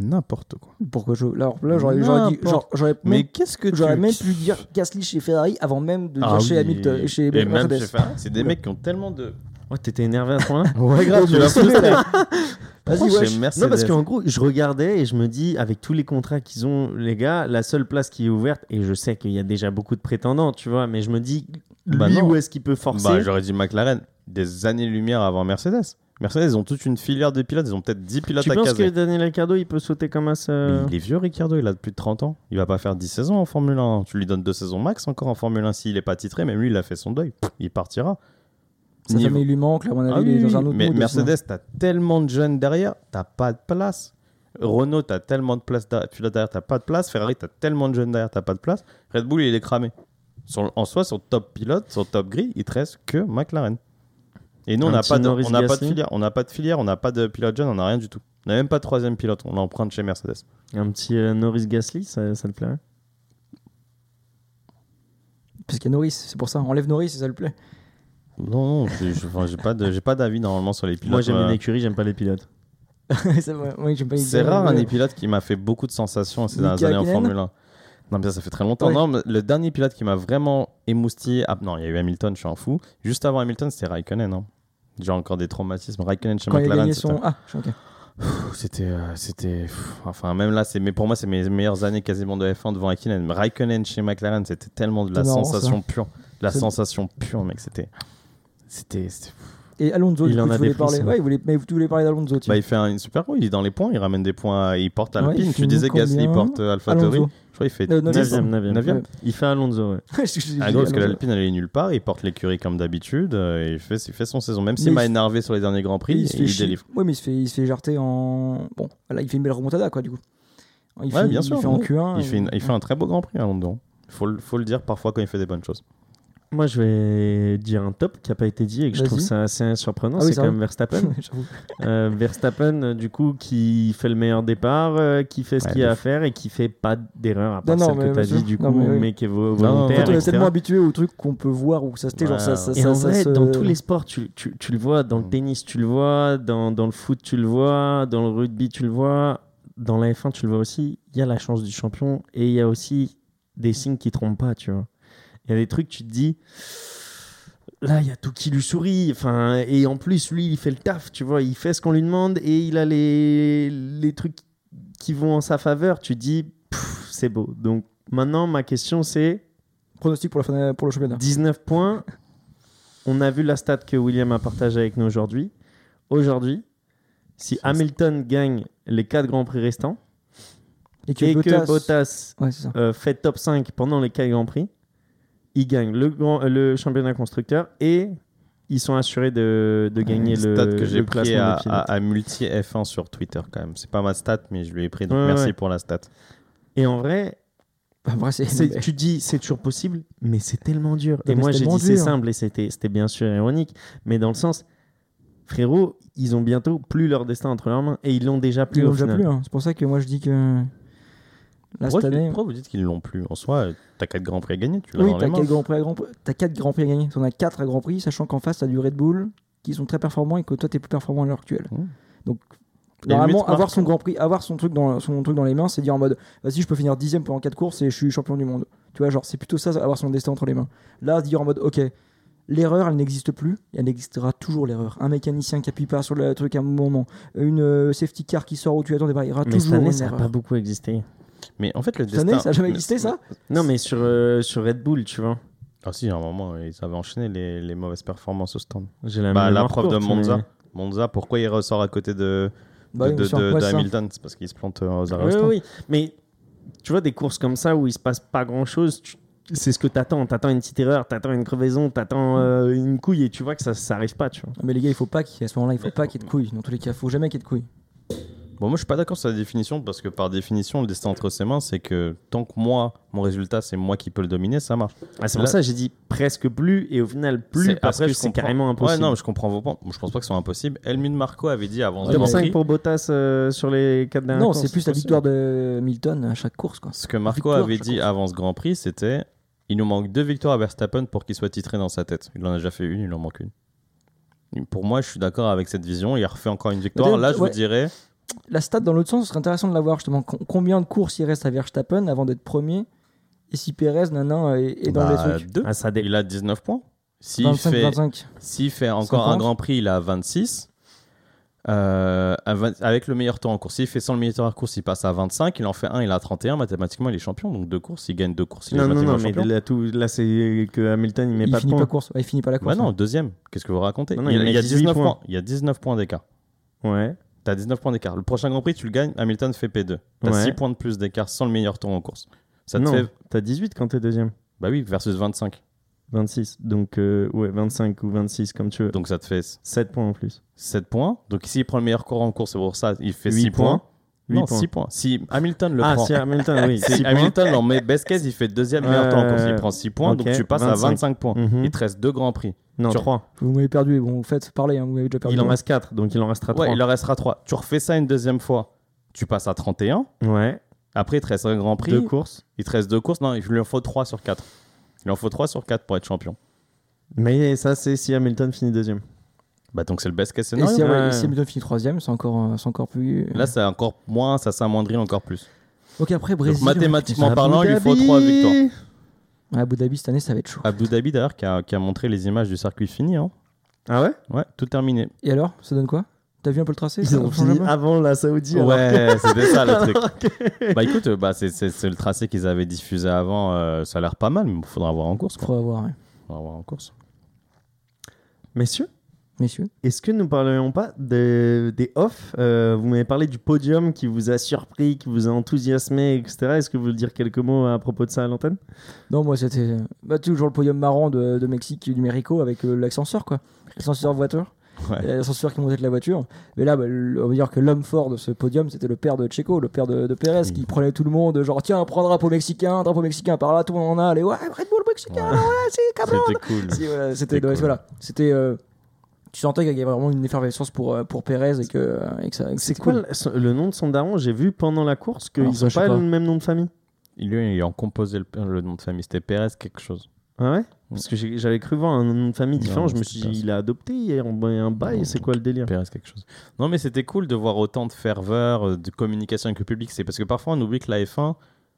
Speaker 3: N'importe quoi.
Speaker 2: Pourquoi je... Là, là, j'aurais, j'aurais dit, genre, j'aurais
Speaker 3: Mais
Speaker 2: même,
Speaker 3: qu'est-ce que
Speaker 2: j'aurais
Speaker 3: tu...
Speaker 2: même pu dire Gasly chez Ferrari avant même de
Speaker 3: Ah
Speaker 2: dire chez
Speaker 3: oui.
Speaker 2: Hamilton, chez
Speaker 3: Et même
Speaker 2: Mercedes.
Speaker 3: chez Ferrari, c'est des mecs qui ont tellement de.
Speaker 1: Oh, t'étais énervé à ce point-là *laughs*
Speaker 3: Ouais, grave, *laughs*
Speaker 2: tu l'as frustré. Vas-y,
Speaker 3: chez Mercedes
Speaker 1: Non, parce qu'en gros, je regardais et je me dis, avec tous les contrats qu'ils ont, les gars, la seule place qui est ouverte, et je sais qu'il y a déjà beaucoup de prétendants, tu vois, mais je me dis, lui,
Speaker 3: Bah
Speaker 1: où est-ce qu'il peut forcer
Speaker 3: Bah, j'aurais dit McLaren, des années-lumière avant Mercedes. Mercedes, ils ont toute une filière de pilotes, ils ont peut-être 10 pilotes
Speaker 1: Tu
Speaker 3: à
Speaker 1: penses
Speaker 3: caser.
Speaker 1: que Daniel Ricciardo, il peut sauter comme ça
Speaker 3: Mais il est vieux, Ricardo, il a plus de 30 ans. Il va pas faire 10 saisons en Formule 1. Tu lui donnes deux saisons max encore en Formule 1 s'il est pas titré, même lui, il a fait son deuil. Pff, Il partira. Niveau-
Speaker 2: famille lui manque, là, à mon avis,
Speaker 3: Ah
Speaker 2: il est
Speaker 3: oui,
Speaker 2: dans un autre
Speaker 3: mais. Mercedes, t'as tellement de jeunes derrière, t'as pas de place. Renault, t'as tellement de place derrière, pilotes derrière, t'as pas de place. Ferrari, t'as tellement de jeunes derrière, t'as pas de place. Red Bull, il est cramé. Sur- en soi, sur top pilote, sur top gris, il te reste que McLaren. Et nous, on
Speaker 1: Un
Speaker 3: n'a pas, de,
Speaker 1: Norris
Speaker 3: on n'a pas de filière, on n'a pas de filière, on n'a pas de pilote jeune, on n'a rien du tout. On n'a même pas de troisième pilote, on l'emprunte chez Mercedes.
Speaker 1: Un petit euh, Norris Gasly, ça, ça te plairait
Speaker 2: Parce qu'il y a Norris, c'est pour ça. Enlève Norris et ça lui plaît.
Speaker 3: Non, non, j'ai enfin, pas de- j'ai pas d'avis normalement sur les pilotes.
Speaker 1: Moi, j'aime
Speaker 3: euh,
Speaker 1: une écurie, j'aime pas les pilotes. *laughs*
Speaker 2: c'est vrai, ouais, j'aime pas les
Speaker 3: C'est
Speaker 2: gars,
Speaker 3: rare un
Speaker 2: mais-
Speaker 3: pilotes qui m'a fait beaucoup de sensations ces dernières années en
Speaker 2: Hakkinen
Speaker 3: Formule 1. Non, mais ça, ça fait très longtemps.
Speaker 2: Ouais.
Speaker 3: Non, mais le dernier pilote qui m'a vraiment émoustillé. Ah, non, il y a eu Hamilton, je suis en fou. Juste avant Hamilton, c'était Raikkonen. Hein. J'ai encore des traumatismes. Raikkonen chez
Speaker 2: Quand il a
Speaker 3: McLaren,
Speaker 2: gagné
Speaker 3: c'était-
Speaker 2: son. Ah, je suis ok.
Speaker 3: Pff, c'était. euh, c'était enfin, même là, c'est, mais pour moi, c'est mes meilleures années quasiment de F1 devant Raikkonen. Raikkonen chez McLaren, c'était tellement de la
Speaker 2: marrant,
Speaker 3: sensation pure. De la sensation pure, mec. C'était. C'était.
Speaker 2: Et Alonso,
Speaker 1: Il
Speaker 2: du
Speaker 1: en
Speaker 2: coup,
Speaker 1: a
Speaker 2: tu voulais
Speaker 1: des
Speaker 2: parler. Ouais, il voulait... mais tu voulais parler d'Alonso.
Speaker 3: Bah, il fait un- une super roue, il est dans les points, il ramène des points, il porte
Speaker 2: Ouais,
Speaker 3: Alpine.
Speaker 2: il
Speaker 3: tu disais Gasly porte euh, AlphaTauri. Crois qu'il fait
Speaker 2: Euh, non,
Speaker 3: 10
Speaker 2: Neuvième.
Speaker 3: ans.
Speaker 1: Neuvième, neuvième.
Speaker 3: Neuvième. *laughs*
Speaker 1: Il fait Alonso, ouais. *laughs*
Speaker 3: Ah, gros, parce que l'Alpine elle est nulle part, il porte l'écurie comme d'habitude, euh, et il fait, il fait son saison. Même s'il m'a énervé sur les derniers grands prix, il,
Speaker 2: il se fait chier.
Speaker 3: délivre.
Speaker 2: Ouais, mais il se fait, il se fait jarter en. Bon, là, il fait une belle remontada, quoi, du coup. Il
Speaker 3: Ouais,
Speaker 2: fait,
Speaker 3: bien
Speaker 2: il
Speaker 3: sûr,
Speaker 2: fait en
Speaker 3: ouais.
Speaker 2: Q1.
Speaker 3: Il
Speaker 2: et-
Speaker 3: fait, une- il fait un très beau grand prix à Londres. Faut, le- faut le dire parfois quand il fait des bonnes choses.
Speaker 1: Moi, je vais dire un top qui n'a pas été dit et que je trouve ça assez surprenant.
Speaker 2: Ah oui,
Speaker 1: c'est quand même Verstappen. *laughs* Euh, Verstappen, euh, du coup, qui fait le meilleur départ, euh, qui fait ce qu'il y a à faire et qui fait pas d'erreur à part
Speaker 2: Non,
Speaker 1: celle que tu as dit, du coup,
Speaker 2: mais oui.
Speaker 1: mais qui est volontaire.
Speaker 2: En fait, on est
Speaker 1: etc.
Speaker 2: tellement habitué aux trucs qu'on peut voir où ça se tait, genre ça,
Speaker 3: Ouais.
Speaker 2: ça,
Speaker 1: Et
Speaker 2: ça,
Speaker 1: en vrai,
Speaker 2: se-
Speaker 1: dans tous les sports, tu, tu, tu le vois, dans le
Speaker 3: Mm.
Speaker 1: tennis, tu le vois, dans, dans le foot, tu le vois, dans le rugby, tu le vois, dans la F1, tu le vois aussi. Il y a la chance du champion et il y a aussi des signes qui trompent pas, tu vois. Il y a des trucs, tu te dis, là, il y a tout qui lui sourit. Enfin, et en plus, lui, il fait le taf, tu vois. Il fait ce qu'on lui demande et il a les, les trucs qui vont en sa faveur. Tu te dis, c'est beau. Donc maintenant, ma question, c'est
Speaker 2: Pronostic pour, la fin, pour le championnat.
Speaker 1: 19 points. On a vu la stat que William a partagée avec nous aujourd'hui. Aujourd'hui, si Hamilton gagne les 4 grands prix restants
Speaker 2: Et que
Speaker 1: et
Speaker 2: Bottas.
Speaker 1: que Bottas
Speaker 2: Ouais,
Speaker 1: euh, fait top 5 pendant les 4 grands prix, il gagne le, grand, le championnat constructeur et ils sont assurés de, de gagner le,
Speaker 3: stat que j'ai pris à, à, à multi F1 sur Twitter quand même. C'est pas ma stat, mais je lui ai pris. Donc
Speaker 1: Ouais,
Speaker 3: merci
Speaker 1: ouais.
Speaker 3: pour la stat.
Speaker 1: Et en vrai.
Speaker 2: C'est- *laughs*
Speaker 1: tu dis c'est toujours possible, mais c'est tellement dur. Et moi j'ai dit c'est simple et c'était c'était bien sûr ironique, mais dans le sens, frérot, ils ont bientôt plus leur destin entre leurs mains et ils l'ont déjà plus
Speaker 2: Ils
Speaker 1: au
Speaker 2: l'ont déjà
Speaker 1: final.
Speaker 2: plus. hein. C'est pour ça que moi je dis que. Là,
Speaker 3: Pourquoi,
Speaker 2: cette
Speaker 3: tu-
Speaker 2: année.
Speaker 3: pourquoi vous dites qu'ils l'ont plus En soi, t'as 4 grands prix à gagner, tu
Speaker 2: Oui, t'as
Speaker 3: mains.
Speaker 2: 4 grands prix à Grand Prix. T'as 4 grands prix à gagner. T'en as 4 à Grand Prix, sachant qu'en face, t'as du Red Bull qui sont très performants et que toi, t'es plus performant à l'heure actuelle.
Speaker 3: Mmh.
Speaker 2: Donc,
Speaker 3: Et
Speaker 2: normalement, avoir son Grand Prix, avoir son truc dans, son truc dans les mains, c'est dire en mode vas-y, je peux finir dixième pendant 4 courses et je suis champion du monde. Tu vois, genre, c'est plutôt ça, avoir son destin entre les mains. Là, dire en mode ok, l'erreur, elle n'existe plus, et elle existera toujours l'erreur. Un mécanicien qui appuie pas sur le truc à un moment, une euh, safety car qui sort où tu attendais pas, il y aura
Speaker 1: Mais
Speaker 2: toujours
Speaker 1: cette année
Speaker 2: une
Speaker 1: ça n'a pas beaucoup existé.
Speaker 3: Mais en fait, le
Speaker 2: Cette
Speaker 3: destin.
Speaker 2: année, ça a jamais
Speaker 3: Mais-
Speaker 2: existé ça
Speaker 1: Non mais sur euh, sur Red Bull, tu vois,
Speaker 3: Ah si, à un moment, ils avaient enchaîné les, les mauvaises performances au stand.
Speaker 1: j'ai la
Speaker 3: Bah, la preuve de
Speaker 1: courte,
Speaker 3: Monza.
Speaker 1: mais-
Speaker 3: Monza, pourquoi il ressort à côté de,
Speaker 2: Bah
Speaker 3: de, de- de- de. Hamilton? C'est parce qu'il se plante euh, aux arrêts
Speaker 1: Oui,
Speaker 3: au stand.
Speaker 1: oui, mais tu vois, des courses comme ça où il se passe pas grand chose, c'est ce que t'attends. T'attends une petite erreur, t'attends une crevaison, t'attends euh, une couille et tu vois que ça, ça arrive pas, tu vois.
Speaker 2: Mais les gars, il faut pas qu'il à ce moment-là, il faut pas qu'il y ait de couilles. Dans tous les cas, il faut jamais qu'il y ait de couilles.
Speaker 3: Bon, moi, je suis pas d'accord sur la définition parce que par définition, le destin entre ses mains, c'est que tant que moi, mon résultat, c'est moi qui peux le dominer, ça marche.
Speaker 1: Ah, c'est pour ça que j'ai dit presque plus et au final plus parce
Speaker 3: après,
Speaker 1: que c'est carrément impossible.
Speaker 3: Ouais, non, je comprends vos points. Je pense pas que ce soit impossible. Helmut Marco avait dit avant
Speaker 2: Ouais,
Speaker 3: ce
Speaker 1: Top
Speaker 2: mais-
Speaker 3: Grand
Speaker 1: 5
Speaker 3: Prix-
Speaker 1: pour Bottas euh, sur les 4 dernières
Speaker 2: Non, c'est plus la victoire de Milton à chaque course, quoi.
Speaker 3: Ce que Marco
Speaker 2: Victoire,
Speaker 3: avait dit avant ce Grand Prix, c'était il nous manque deux victoires à Verstappen pour qu'il soit titré dans sa tête. Il en a déjà fait une, il en manque une. Pour moi, je suis d'accord avec cette vision. Il refait encore une victoire. Là, je
Speaker 2: ouais.
Speaker 3: vous dirais,
Speaker 2: La stat dans l'autre sens, ce serait intéressant de la voir justement. Com- Combien de courses il reste à Verstappen avant d'être premier? Et si Perez, nanan, est, est dans
Speaker 3: bah,
Speaker 2: les trucs
Speaker 3: deux.
Speaker 1: Ah, ça dé-
Speaker 3: il a 19 points. S'il
Speaker 2: 25,
Speaker 3: fait,
Speaker 2: 25.
Speaker 3: s'il fait encore
Speaker 2: 50.
Speaker 3: un Grand Prix, il a 26. Euh, avec le meilleur temps en course. S'il fait sans le meilleur temps en course, il passe à 25. Il en fait un, il a 31. Mathématiquement, il est champion. Donc deux courses, il gagne deux courses. Il est
Speaker 1: Non, non, non, mais
Speaker 3: champion.
Speaker 1: là, tout, là c'est que Hamilton il met
Speaker 2: Il
Speaker 1: pas de
Speaker 2: finit
Speaker 1: points.
Speaker 2: pas course. Ouais, il finit pas la course.
Speaker 3: Bah non,
Speaker 2: hein.
Speaker 3: deuxième. Qu'est-ce que vous racontez?
Speaker 1: Non, non,
Speaker 3: il, a-
Speaker 1: met
Speaker 3: il y a
Speaker 1: 18
Speaker 3: 19
Speaker 1: points.
Speaker 3: points. Il y a 19 points d'écart.
Speaker 1: Ouais.
Speaker 3: T'as 19 points d'écart. Le prochain Grand Prix, tu le gagnes. Hamilton fait P2. T'as
Speaker 1: Ouais.
Speaker 3: 6 points de plus d'écart sans le meilleur temps en course. Ça te
Speaker 1: non,
Speaker 3: fait.
Speaker 1: t'as 18 quand t'es deuxième.
Speaker 3: Bah oui, versus 25.
Speaker 1: 26. Donc, euh, ouais, 25 ou 26, comme tu veux.
Speaker 3: Donc ça te fait
Speaker 1: 7 points en plus.
Speaker 3: 7 points. Donc s'il prend le meilleur courant en course, c'est pour ça, il fait
Speaker 1: Huit
Speaker 3: 6 points.
Speaker 1: points.
Speaker 3: Non,
Speaker 1: points.
Speaker 3: 6 points. Si Hamilton le
Speaker 1: ah,
Speaker 3: prend.
Speaker 1: si Hamilton, oui. *laughs*
Speaker 3: Si. Hamilton, mes best case, il fait deuxième meilleur temps en course. Il prend 6 points,
Speaker 1: Ok,
Speaker 3: donc tu passes
Speaker 1: 25.
Speaker 3: à 25 points.
Speaker 1: Mhm.
Speaker 3: Il te reste deux Grands Prix.
Speaker 1: Non,
Speaker 3: tu-
Speaker 1: 3.
Speaker 2: Vous m'avez perdu. Bon, vous faites parler, hein, vous m'avez déjà perdu.
Speaker 1: Il en reste 4, donc il en restera 3.
Speaker 3: Ouais, il en restera 3. Tu refais ça une deuxième fois. Tu passes à 31.
Speaker 1: Ouais.
Speaker 3: Après, il te reste un Grand Prix.
Speaker 1: Deux courses.
Speaker 3: Il te reste deux courses. Non, il lui en faut 3 sur 4. Il en faut 3 sur 4 pour être champion.
Speaker 1: Mais ça, c'est si Hamilton finit deuxième.
Speaker 3: Bah donc c'est le best case
Speaker 2: Et
Speaker 3: scénario.
Speaker 2: si, ouais,
Speaker 1: Ouais.
Speaker 2: et si Hamilton finit troisième, c'est encore, euh, c'est encore plus.
Speaker 3: Là, c'est encore moins, ça s'amoindrit encore plus.
Speaker 2: Ok, après
Speaker 3: Donc,
Speaker 2: Brésil.
Speaker 3: mathématiquement
Speaker 1: Abu
Speaker 3: parlant, il lui faut
Speaker 1: Dhabi.
Speaker 3: 3 victoires.
Speaker 2: À Abu Dhabi cette année, ça va être chaud.
Speaker 3: Abu Dhabi d'ailleurs qui a, qui a montré les images du circuit fini. Hein.
Speaker 1: Ah ouais?
Speaker 3: Ouais, tout terminé.
Speaker 2: Et alors, ça donne quoi? T'as vu un peu le tracé?
Speaker 1: Ils ont fini avant la Saoudi.
Speaker 3: Ouais, *laughs* c'était ça le truc. *laughs* Bah écoute, euh, bah, c'est, le tracé qu'ils avaient diffusé avant. euh, ça a l'air pas mal, mais il faudra voir en course. Quoi.
Speaker 2: Faudra voir, ouais.
Speaker 3: Faudra voir en course.
Speaker 1: Messieurs,
Speaker 2: messieurs.
Speaker 1: est-ce que nous parlerions pas de- des off Euh, Vous m'avez parlé du podium qui vous a surpris, qui vous a enthousiasmé, etc. Est-ce que vous voulez dire quelques mots à propos de ça à l'antenne?
Speaker 2: Non, moi c'était bah, toujours le podium marrant de, de Mexique du Mérico avec euh, l'ascenseur, quoi. L'ascenseur voiture.
Speaker 3: Ouais.
Speaker 2: L'ascenseur qui montait de la voiture. Mais là, bah, on va dire que l'homme fort de ce podium, c'était le père de Checo, le père de, de Pérez,
Speaker 3: Oui.
Speaker 2: qui prenait tout le monde, genre, tiens, prends un drapeau mexicain, drapeau mexicain, par là, tout le monde en a, allez, ouais, Red Bull mexicain,
Speaker 3: Ouais.
Speaker 2: c'est.
Speaker 3: C'était cool.
Speaker 2: Si, voilà, c'était
Speaker 3: C'était
Speaker 2: ouais,
Speaker 3: cool.
Speaker 2: voilà, c'était. euh, tu sentais qu'il y avait vraiment une effervescence pour, euh, pour Pérez et que, euh, et que ça. que
Speaker 1: C'est quoi
Speaker 2: cool.
Speaker 1: le, nom de son daron? J'ai vu pendant la course qu'ils n'ont pas,
Speaker 2: pas.
Speaker 1: le même nom de famille.
Speaker 3: Ils lui ils ont composé le, le nom de famille. C'était Pérez quelque chose.
Speaker 1: Ah ouais? Parce que j'avais cru voir un nom de famille différent.
Speaker 3: Non,
Speaker 1: je me suis dit, il a adopté hier un, un bail.
Speaker 3: Non,
Speaker 1: C'est quoi le délire?
Speaker 3: Pérez quelque chose. Non, mais c'était cool de voir autant de ferveur, euh, de communication avec le public. C'est parce que parfois on oublie que la F1,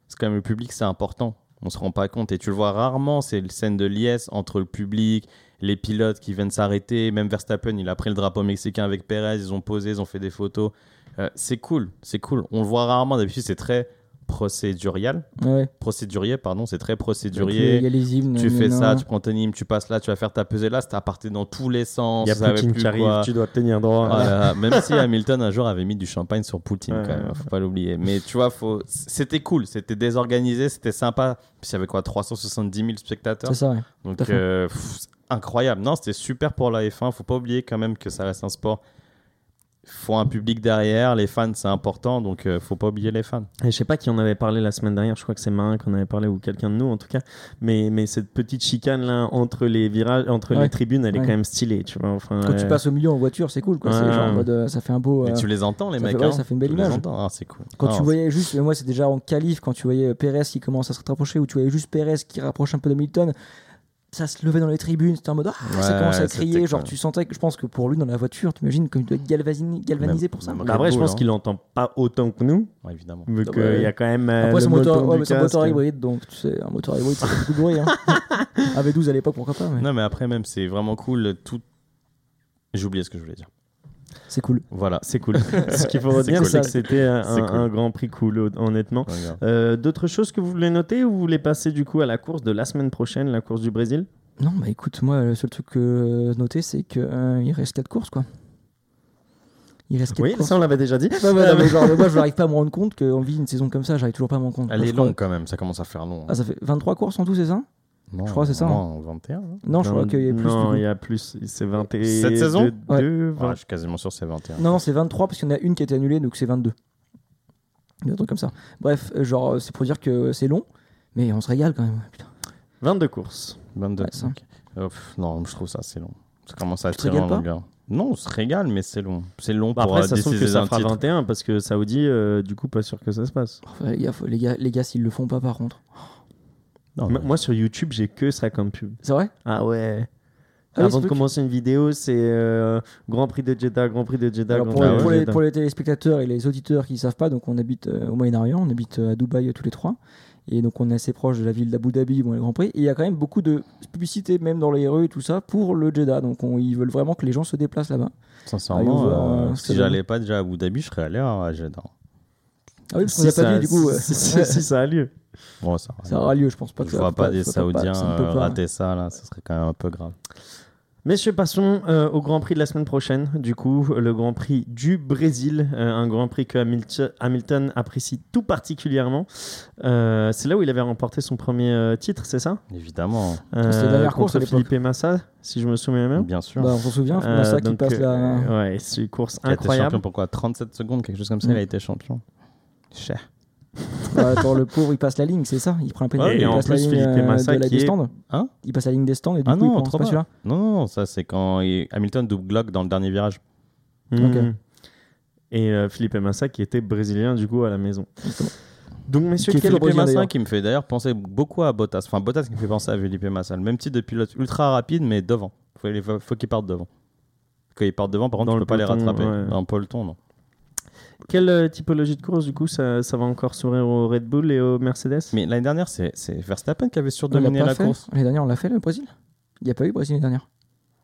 Speaker 3: c'est quand même le public, c'est important. On se rend pas compte et tu le vois rarement. C'est le scène de liesse entre le public, les pilotes qui viennent s'arrêter. Même Verstappen, il a pris le drapeau mexicain avec Pérez. Ils ont posé, ils ont fait des photos. Euh, c'est cool, c'est cool. On le voit rarement. D'habitude, c'est très procédurial.
Speaker 2: Ouais.
Speaker 3: Procédurier, pardon. C'est très procédurier.
Speaker 2: Il y a les hymnes.
Speaker 3: Tu fais ça, tu prends ton hymne, tu passes là, tu vas faire ta pesée là, à partir dans tous les sens.
Speaker 1: Il y a Poutine
Speaker 3: plus
Speaker 1: qui arrive,
Speaker 3: quoi.
Speaker 1: tu dois tenir droit.
Speaker 3: Voilà, même si Hamilton un jour avait mis du champagne sur Poutine,
Speaker 1: Ouais,
Speaker 3: quand même,
Speaker 1: ouais.
Speaker 3: faut pas l'oublier. Mais tu vois, faut... c'était cool, c'était désorganisé, c'était sympa. Puis il y avait quoi, 370 000 spectateurs?
Speaker 2: C'est ça, ouais.
Speaker 3: Donc euh, pff, incroyable. Non, c'était super pour la F1. Faut pas oublier quand même que ça reste un sport. Faut un public derrière, les fans c'est important, donc euh, faut pas oublier les fans.
Speaker 1: Et je sais pas qui en avait parlé la semaine dernière, je crois que c'est Marin qui en avait parlé ou quelqu'un de nous en tout cas. Mais, mais cette petite chicane là entre les virages, entre
Speaker 2: Ouais.
Speaker 1: les tribunes, elle est quand même stylée, tu vois. Enfin,
Speaker 2: Quand
Speaker 1: euh,
Speaker 2: tu passes au milieu en voiture, c'est cool, quoi.
Speaker 1: Ouais.
Speaker 2: C'est genre en mode, euh, ça fait un beau.
Speaker 3: Mais
Speaker 2: euh,
Speaker 3: tu les entends les
Speaker 2: ça
Speaker 3: mecs
Speaker 2: fait- ouais,
Speaker 3: hein
Speaker 2: ça fait une belle
Speaker 3: Tu les
Speaker 2: image.
Speaker 3: entends, ah, c'est cool.
Speaker 2: Quand
Speaker 3: Ah,
Speaker 2: tu voyais juste, moi c'est déjà en qualif, quand tu voyais Pérez qui commence à se rapprocher, ou tu voyais juste Pérez qui rapproche un peu d'Hamilton, ça se levait dans les tribunes, c'était en mode ah, ça commence à crier, genre tu sentais que je pense que pour lui dans la voiture, tu imagines comme il doit être galvanisé, galvanisé pour ça.
Speaker 1: bah, après, je pense
Speaker 3: hein.
Speaker 1: qu'il entend pas autant que nous,
Speaker 3: Ouais, évidemment.
Speaker 1: vu qu'il
Speaker 2: ouais.
Speaker 1: y a quand même. euh,
Speaker 2: Après, c'est un moteur, c'est hybride, donc tu sais, un moteur hybride, fait beaucoup de bruit. Hein. *laughs* AV12 à l'époque, pourquoi pas, mais
Speaker 3: Non, mais après, même, c'est vraiment cool. Tout... J'ai oublié ce que je voulais dire.
Speaker 2: C'est cool.
Speaker 3: Voilà.
Speaker 1: C'est cool. *laughs* Ce qu'il faut retenir,
Speaker 3: cool.
Speaker 1: c'est que c'était un,
Speaker 3: C'est cool.
Speaker 1: un grand prix cool, honnêtement. Euh, D'autres choses que vous voulez noter ou vous voulez passer du coup à la course de la semaine prochaine, la course du Brésil?
Speaker 2: Non, bah écoute, moi le seul truc que euh, noter, c'est qu'il reste 4 courses, quoi. Il reste quatre
Speaker 1: Oui,
Speaker 2: courses.
Speaker 1: ça on l'avait déjà dit.
Speaker 2: Ouais, ouais, non, mais genre, *laughs* moi, je n'arrive pas à me rendre compte qu'on vit une saison comme ça. J'arrive toujours pas à me rendre compte.
Speaker 3: Elle est longue quand même, ça commence à faire long.
Speaker 2: Ah, ça fait 23 courses en tout, c'est ça?
Speaker 3: Non,
Speaker 2: je crois que c'est ça,
Speaker 3: non, 21. hein.
Speaker 2: Non, je crois qu'il y a plus.
Speaker 1: Non, il y a plus. C'est 21.
Speaker 3: Cette saison
Speaker 1: deux-
Speaker 2: Ouais.
Speaker 1: deux,
Speaker 3: Ouais,
Speaker 1: vingt-
Speaker 3: je suis quasiment sûr que c'est 21.
Speaker 2: Non, non, c'est 23 parce qu'il y en a une qui a été annulée, donc c'est 22. Il y a un truc comme ça. Bref, euh, genre, euh, c'est pour dire que c'est long, mais on se régale quand même. Putain.
Speaker 1: 22 courses.
Speaker 3: 22.
Speaker 2: Ouais.
Speaker 3: Euh, pff, non, je trouve ça assez long. Ça commence à
Speaker 2: régales pas
Speaker 3: longueur. Non, on se régale, mais c'est long. C'est long
Speaker 1: Bah,
Speaker 3: pour
Speaker 1: après, ça se trouve que ça fera
Speaker 3: titre.
Speaker 1: 21 parce que Saoudi, euh, du coup, pas sûr que ça se passe.
Speaker 2: Enfin, les, gars, faut- les, gars, les gars, s'ils le font pas par contre.
Speaker 3: Non,
Speaker 1: M-
Speaker 3: mais-
Speaker 1: Moi, sur YouTube, j'ai que ça comme pub.
Speaker 2: C'est vrai?
Speaker 1: Ah ouais.
Speaker 2: Ah oui,
Speaker 1: Avant de commencer une vidéo, c'est euh, Grand Prix de Jeddah, Grand Prix de Jeddah,
Speaker 2: Alors,
Speaker 1: Grand
Speaker 2: pour,
Speaker 1: Prix
Speaker 3: Ah
Speaker 2: les,
Speaker 1: de
Speaker 2: pour les-
Speaker 1: Jeddah.
Speaker 2: pour les téléspectateurs et les auditeurs qui ne savent pas, donc on habite euh, au Moyen-Orient, on habite euh, à Dubaï euh, tous les trois. Et donc on est assez proche de la ville d'Abu Dhabi, bon, le Grand Prix. Et il y a quand même beaucoup de publicité, même dans les rues et tout ça, pour le Jeddah. Donc on- ils veulent vraiment que les gens se déplacent là-bas.
Speaker 3: Sincèrement,
Speaker 2: Allez voir,
Speaker 3: euh,
Speaker 2: euh,
Speaker 3: si j'allais pas déjà à Abu Dhabi, je serais allé à Jeddah.
Speaker 2: Ah oui, parce qu'on
Speaker 1: Si
Speaker 2: n'a pas
Speaker 1: ça-
Speaker 2: dit du coup.
Speaker 1: si- si- si ça a lieu.
Speaker 3: Bon, ça,
Speaker 2: ça aura lieu, je pense pas que
Speaker 3: je
Speaker 2: ça
Speaker 3: vois pas
Speaker 2: ça
Speaker 3: des Saoudiens
Speaker 2: ça ne peut
Speaker 3: euh,
Speaker 2: pas.
Speaker 3: rater ça, là, ça serait quand même un peu grave.
Speaker 1: Messieurs, passons euh, au Grand Prix de la semaine prochaine. Du coup, le Grand Prix du Brésil, euh, un Grand Prix que Hamilton, apprécie tout particulièrement. Euh, c'est là où il avait remporté son premier euh, titre, c'est ça?
Speaker 3: Évidemment,
Speaker 2: C'était la dernière course à.
Speaker 1: Philippe Massa, si je me souviens bien.
Speaker 3: bien sûr.
Speaker 2: Bah, on s'en souvient,
Speaker 1: Euh,
Speaker 2: Massa qui passe la.
Speaker 1: Ouais, c'est une course
Speaker 3: Il a été
Speaker 1: incroyable.
Speaker 3: champion pour quoi? 37 secondes, quelque chose comme ça,
Speaker 2: Mm.
Speaker 3: il a été champion. Cher.
Speaker 2: Bah, attends, le pauvre, il passe la ligne, c'est ça Il prend un pénalty,
Speaker 1: Ouais, et
Speaker 2: il
Speaker 1: en
Speaker 2: passe la
Speaker 1: plus,
Speaker 2: ligne
Speaker 1: Philippe
Speaker 2: euh,
Speaker 1: Massa
Speaker 2: de la
Speaker 1: qui est-
Speaker 2: des stands.
Speaker 3: Hein
Speaker 2: Il passe la ligne des stands et du
Speaker 3: Ah
Speaker 2: coup, il
Speaker 3: non,
Speaker 2: prend pas celui-là.
Speaker 3: Non, ça c'est quand il- Hamilton double Glock dans le dernier virage.
Speaker 1: Mhm.
Speaker 2: Ok.
Speaker 1: Et euh, Philippe Massa qui était brésilien du coup à la maison. Donc messieurs,
Speaker 2: Qui Brésilien,
Speaker 3: Massa qui me fait d'ailleurs penser beaucoup à Bottas. Enfin, Bottas qui me fait penser à Felipe Massa. Le même type de pilote ultra rapide, mais devant. Faut, faut, qu'il parte devant. Quand il part devant, par contre,
Speaker 1: Dans
Speaker 3: tu
Speaker 1: le
Speaker 3: peux pas les rattraper.
Speaker 1: ouais.
Speaker 3: Dans le peloton, non.
Speaker 1: Quelle euh, typologie de course du coup ça, ça va encore sourire au Red Bull et au Mercedes?
Speaker 3: Mais l'année dernière, c'est Verstappen qui avait surdominé la
Speaker 2: fait.
Speaker 3: course.
Speaker 2: L'année dernière, on l'a fait le Brésil? Il n'y a pas eu Brésil l'année dernière?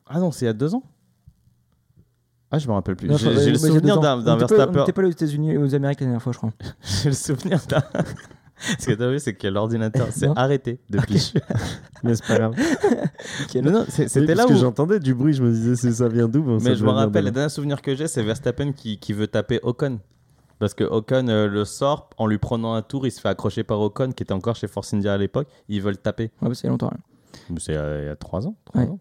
Speaker 3: Ah non, c'est il y a deux ans Ah, je me rappelle plus. J'ai le souvenir d'un d'un
Speaker 2: On
Speaker 3: Verstappen.
Speaker 2: n'était pas allé aux États-Unis aux Amériques la dernière fois, je crois. *laughs*
Speaker 3: J'ai le souvenir d'un. Ce que t'as vu, c'est que l'ordinateur s'est arrêté depuis. *laughs*
Speaker 1: Mais c'est pas grave.
Speaker 3: Non, non,
Speaker 1: Oui,
Speaker 3: c'était là où.
Speaker 1: j'entendais du bruit, je me disais ça vient d'où Bon,
Speaker 3: Mais je me rappelle, le dernier souvenir que j'ai, c'est Verstappen qui, qui veut taper Ocon. Parce que Ocon euh, le sort en lui prenant un tour, il se fait accrocher par Ocon qui était encore chez Force India à l'époque. Ils veulent le taper.
Speaker 2: Ouais, bah, c'est longtemps.
Speaker 3: Mais C'est euh, il y a 3 ans, trois
Speaker 2: Ouais.
Speaker 3: ans.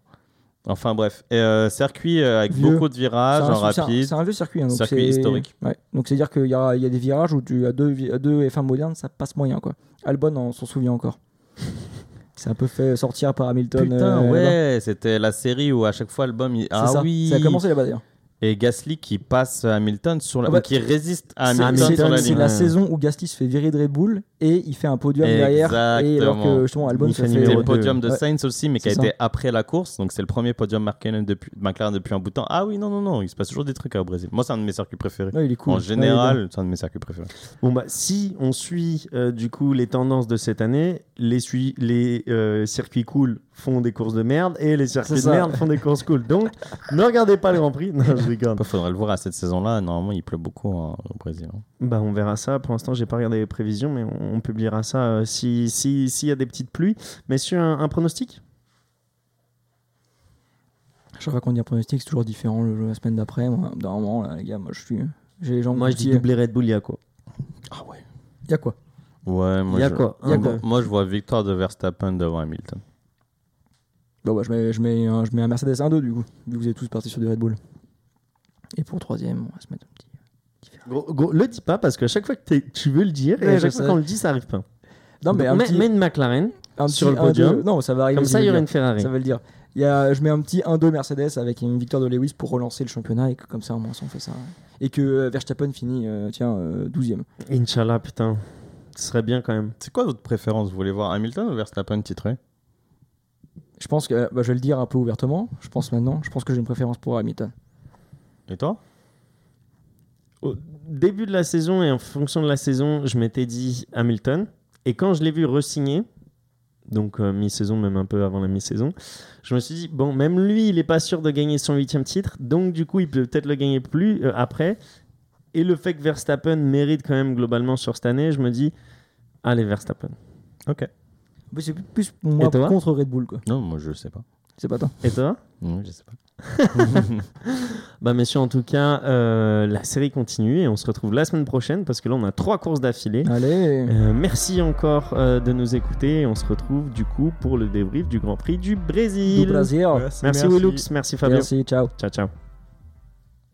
Speaker 3: Enfin bref, Et, euh, circuit euh, avec
Speaker 2: Vieux.
Speaker 3: beaucoup de virages
Speaker 2: un-
Speaker 3: en rapide.
Speaker 2: C'est un vieux circuit. hein, donc
Speaker 3: Circuit historique.
Speaker 2: Ouais. Donc c'est-à-dire qu'il y a, il y a des virages où tu as deux, vi- deux F1 modernes, ça passe moyen. quoi. Albon, on s'en souvient encore. *laughs* C'est un peu fait sortir par Hamilton.
Speaker 3: Putain,
Speaker 2: euh,
Speaker 3: ouais, c'était la série où à chaque fois l'album. Il...
Speaker 2: C'est
Speaker 3: Ah
Speaker 2: ça.
Speaker 3: oui.
Speaker 2: Ça a commencé là-bas d'ailleurs.
Speaker 3: Et Gasly qui passe Hamilton sur la.
Speaker 2: Ah bah,
Speaker 3: ou qui résiste à Hamilton sur la
Speaker 2: C'est la saison où Gasly se fait virer de Red Bull et il fait un podium derrière. Et alors
Speaker 3: Exactement.
Speaker 2: que justement Albon
Speaker 1: Il
Speaker 2: se
Speaker 1: fait
Speaker 3: le podium de. Sainz aussi, mais qui a été après la course. Donc c'est le premier podium McLaren depuis, McLaren depuis un bout de temps. Ah oui, non, non, non, il se passe toujours des trucs au Brésil. Moi, c'est un de mes circuits préférés.
Speaker 2: Ouais, il est cool.
Speaker 3: En
Speaker 2: Ouais,
Speaker 3: général, c'est un de mes circuits préférés.
Speaker 1: Bon bah si on suit euh, du coup les tendances de cette année, les euh, circuits cool font des courses de merde et les circuits de merde font des courses cool. Donc ne regardez pas le Grand Prix. *laughs* Non, je rigole.
Speaker 3: Il faudrait le voir à cette saison-là. Normalement, il pleut beaucoup hein, au Brésil. hein.
Speaker 1: Bah on verra ça. Pour l'instant, j'ai pas regardé les prévisions, mais on, on publiera ça euh, si si s'il y a des petites pluies. Messieurs, un, un pronostic?
Speaker 2: Chaque fois qu'on dit un pronostic, c'est toujours différent le, la semaine d'après. Là, les gars, moi je suis. J'ai les jambes.
Speaker 1: Moi, je dis doublé Red Bull, il y a quoi?
Speaker 3: Ah ouais.
Speaker 2: Il y a quoi?
Speaker 3: Ouais, moi,
Speaker 1: y a
Speaker 3: je...
Speaker 1: quoi?
Speaker 2: Il y a
Speaker 1: Un,
Speaker 2: quoi
Speaker 1: deux.
Speaker 3: moi, je vois victoire de Verstappen devant Hamilton.
Speaker 2: Bah ouais, je mets, je mets, un, je mets un Mercedes 1-2 du coup, vu que vous êtes tous partis sur du Red Bull. Et pour le troisième, on va se mettre un petit.
Speaker 1: Gros, gros, le dis pas parce que chaque fois que t'es- tu veux le dire, et à chaque fois qu'on le dit, ça arrive pas.
Speaker 2: Non, mais
Speaker 1: Donc,
Speaker 2: un
Speaker 1: mets,
Speaker 2: petit,
Speaker 1: mets une McLaren,
Speaker 2: un
Speaker 1: sur
Speaker 2: petit
Speaker 1: le podium.
Speaker 2: 1-2. Non, ça va arriver.
Speaker 1: comme ça il y
Speaker 2: le
Speaker 1: aura
Speaker 2: dire.
Speaker 1: une Ferrari.
Speaker 2: Ça va le dire. Il y a, je mets un petit 1-2 Mercedes avec une victoire de Lewis pour relancer le championnat et que comme ça, au moins, on fait ça. Et que euh, Verstappen finit, euh, tiens, euh, 12ème.
Speaker 1: Inch'Allah, putain. Ce serait bien quand même.
Speaker 3: C'est quoi votre préférence? Vous voulez voir Hamilton ou Verstappen titré?
Speaker 2: Je pense que, bah, je vais le dire un peu ouvertement, je pense maintenant, je pense que j'ai une préférence pour Hamilton.
Speaker 3: Et toi?
Speaker 1: Au début de la saison et en fonction de la saison, je m'étais dit Hamilton. Et quand je l'ai vu re-signer, donc euh, mi-saison, même un peu avant la mi-saison, je me suis dit, bon, même lui, il n'est pas sûr de gagner son huitième titre. Donc, du coup, il peut peut-être le gagner plus euh, après. Et le fait que Verstappen mérite quand même globalement sur cette année, je me dis, allez, Verstappen.
Speaker 3: Ok.
Speaker 2: Mais C'est plus moi contre Red Bull. Quoi.
Speaker 3: Non, moi je sais pas.
Speaker 2: C'est pas toi.
Speaker 1: Et toi?
Speaker 3: Mmh, je sais pas. *laughs*
Speaker 1: Bah messieurs, en tout cas, euh, la série continue et on se retrouve la semaine prochaine parce que là on a trois courses d'affilée.
Speaker 2: Allez.
Speaker 1: Euh, merci encore euh, de nous écouter et on se retrouve du coup pour le débrief du Grand Prix du Brésil.
Speaker 2: Du Brésil.
Speaker 1: Merci, Willux, merci Fabio.
Speaker 2: Merci, ciao.
Speaker 1: Ciao ciao.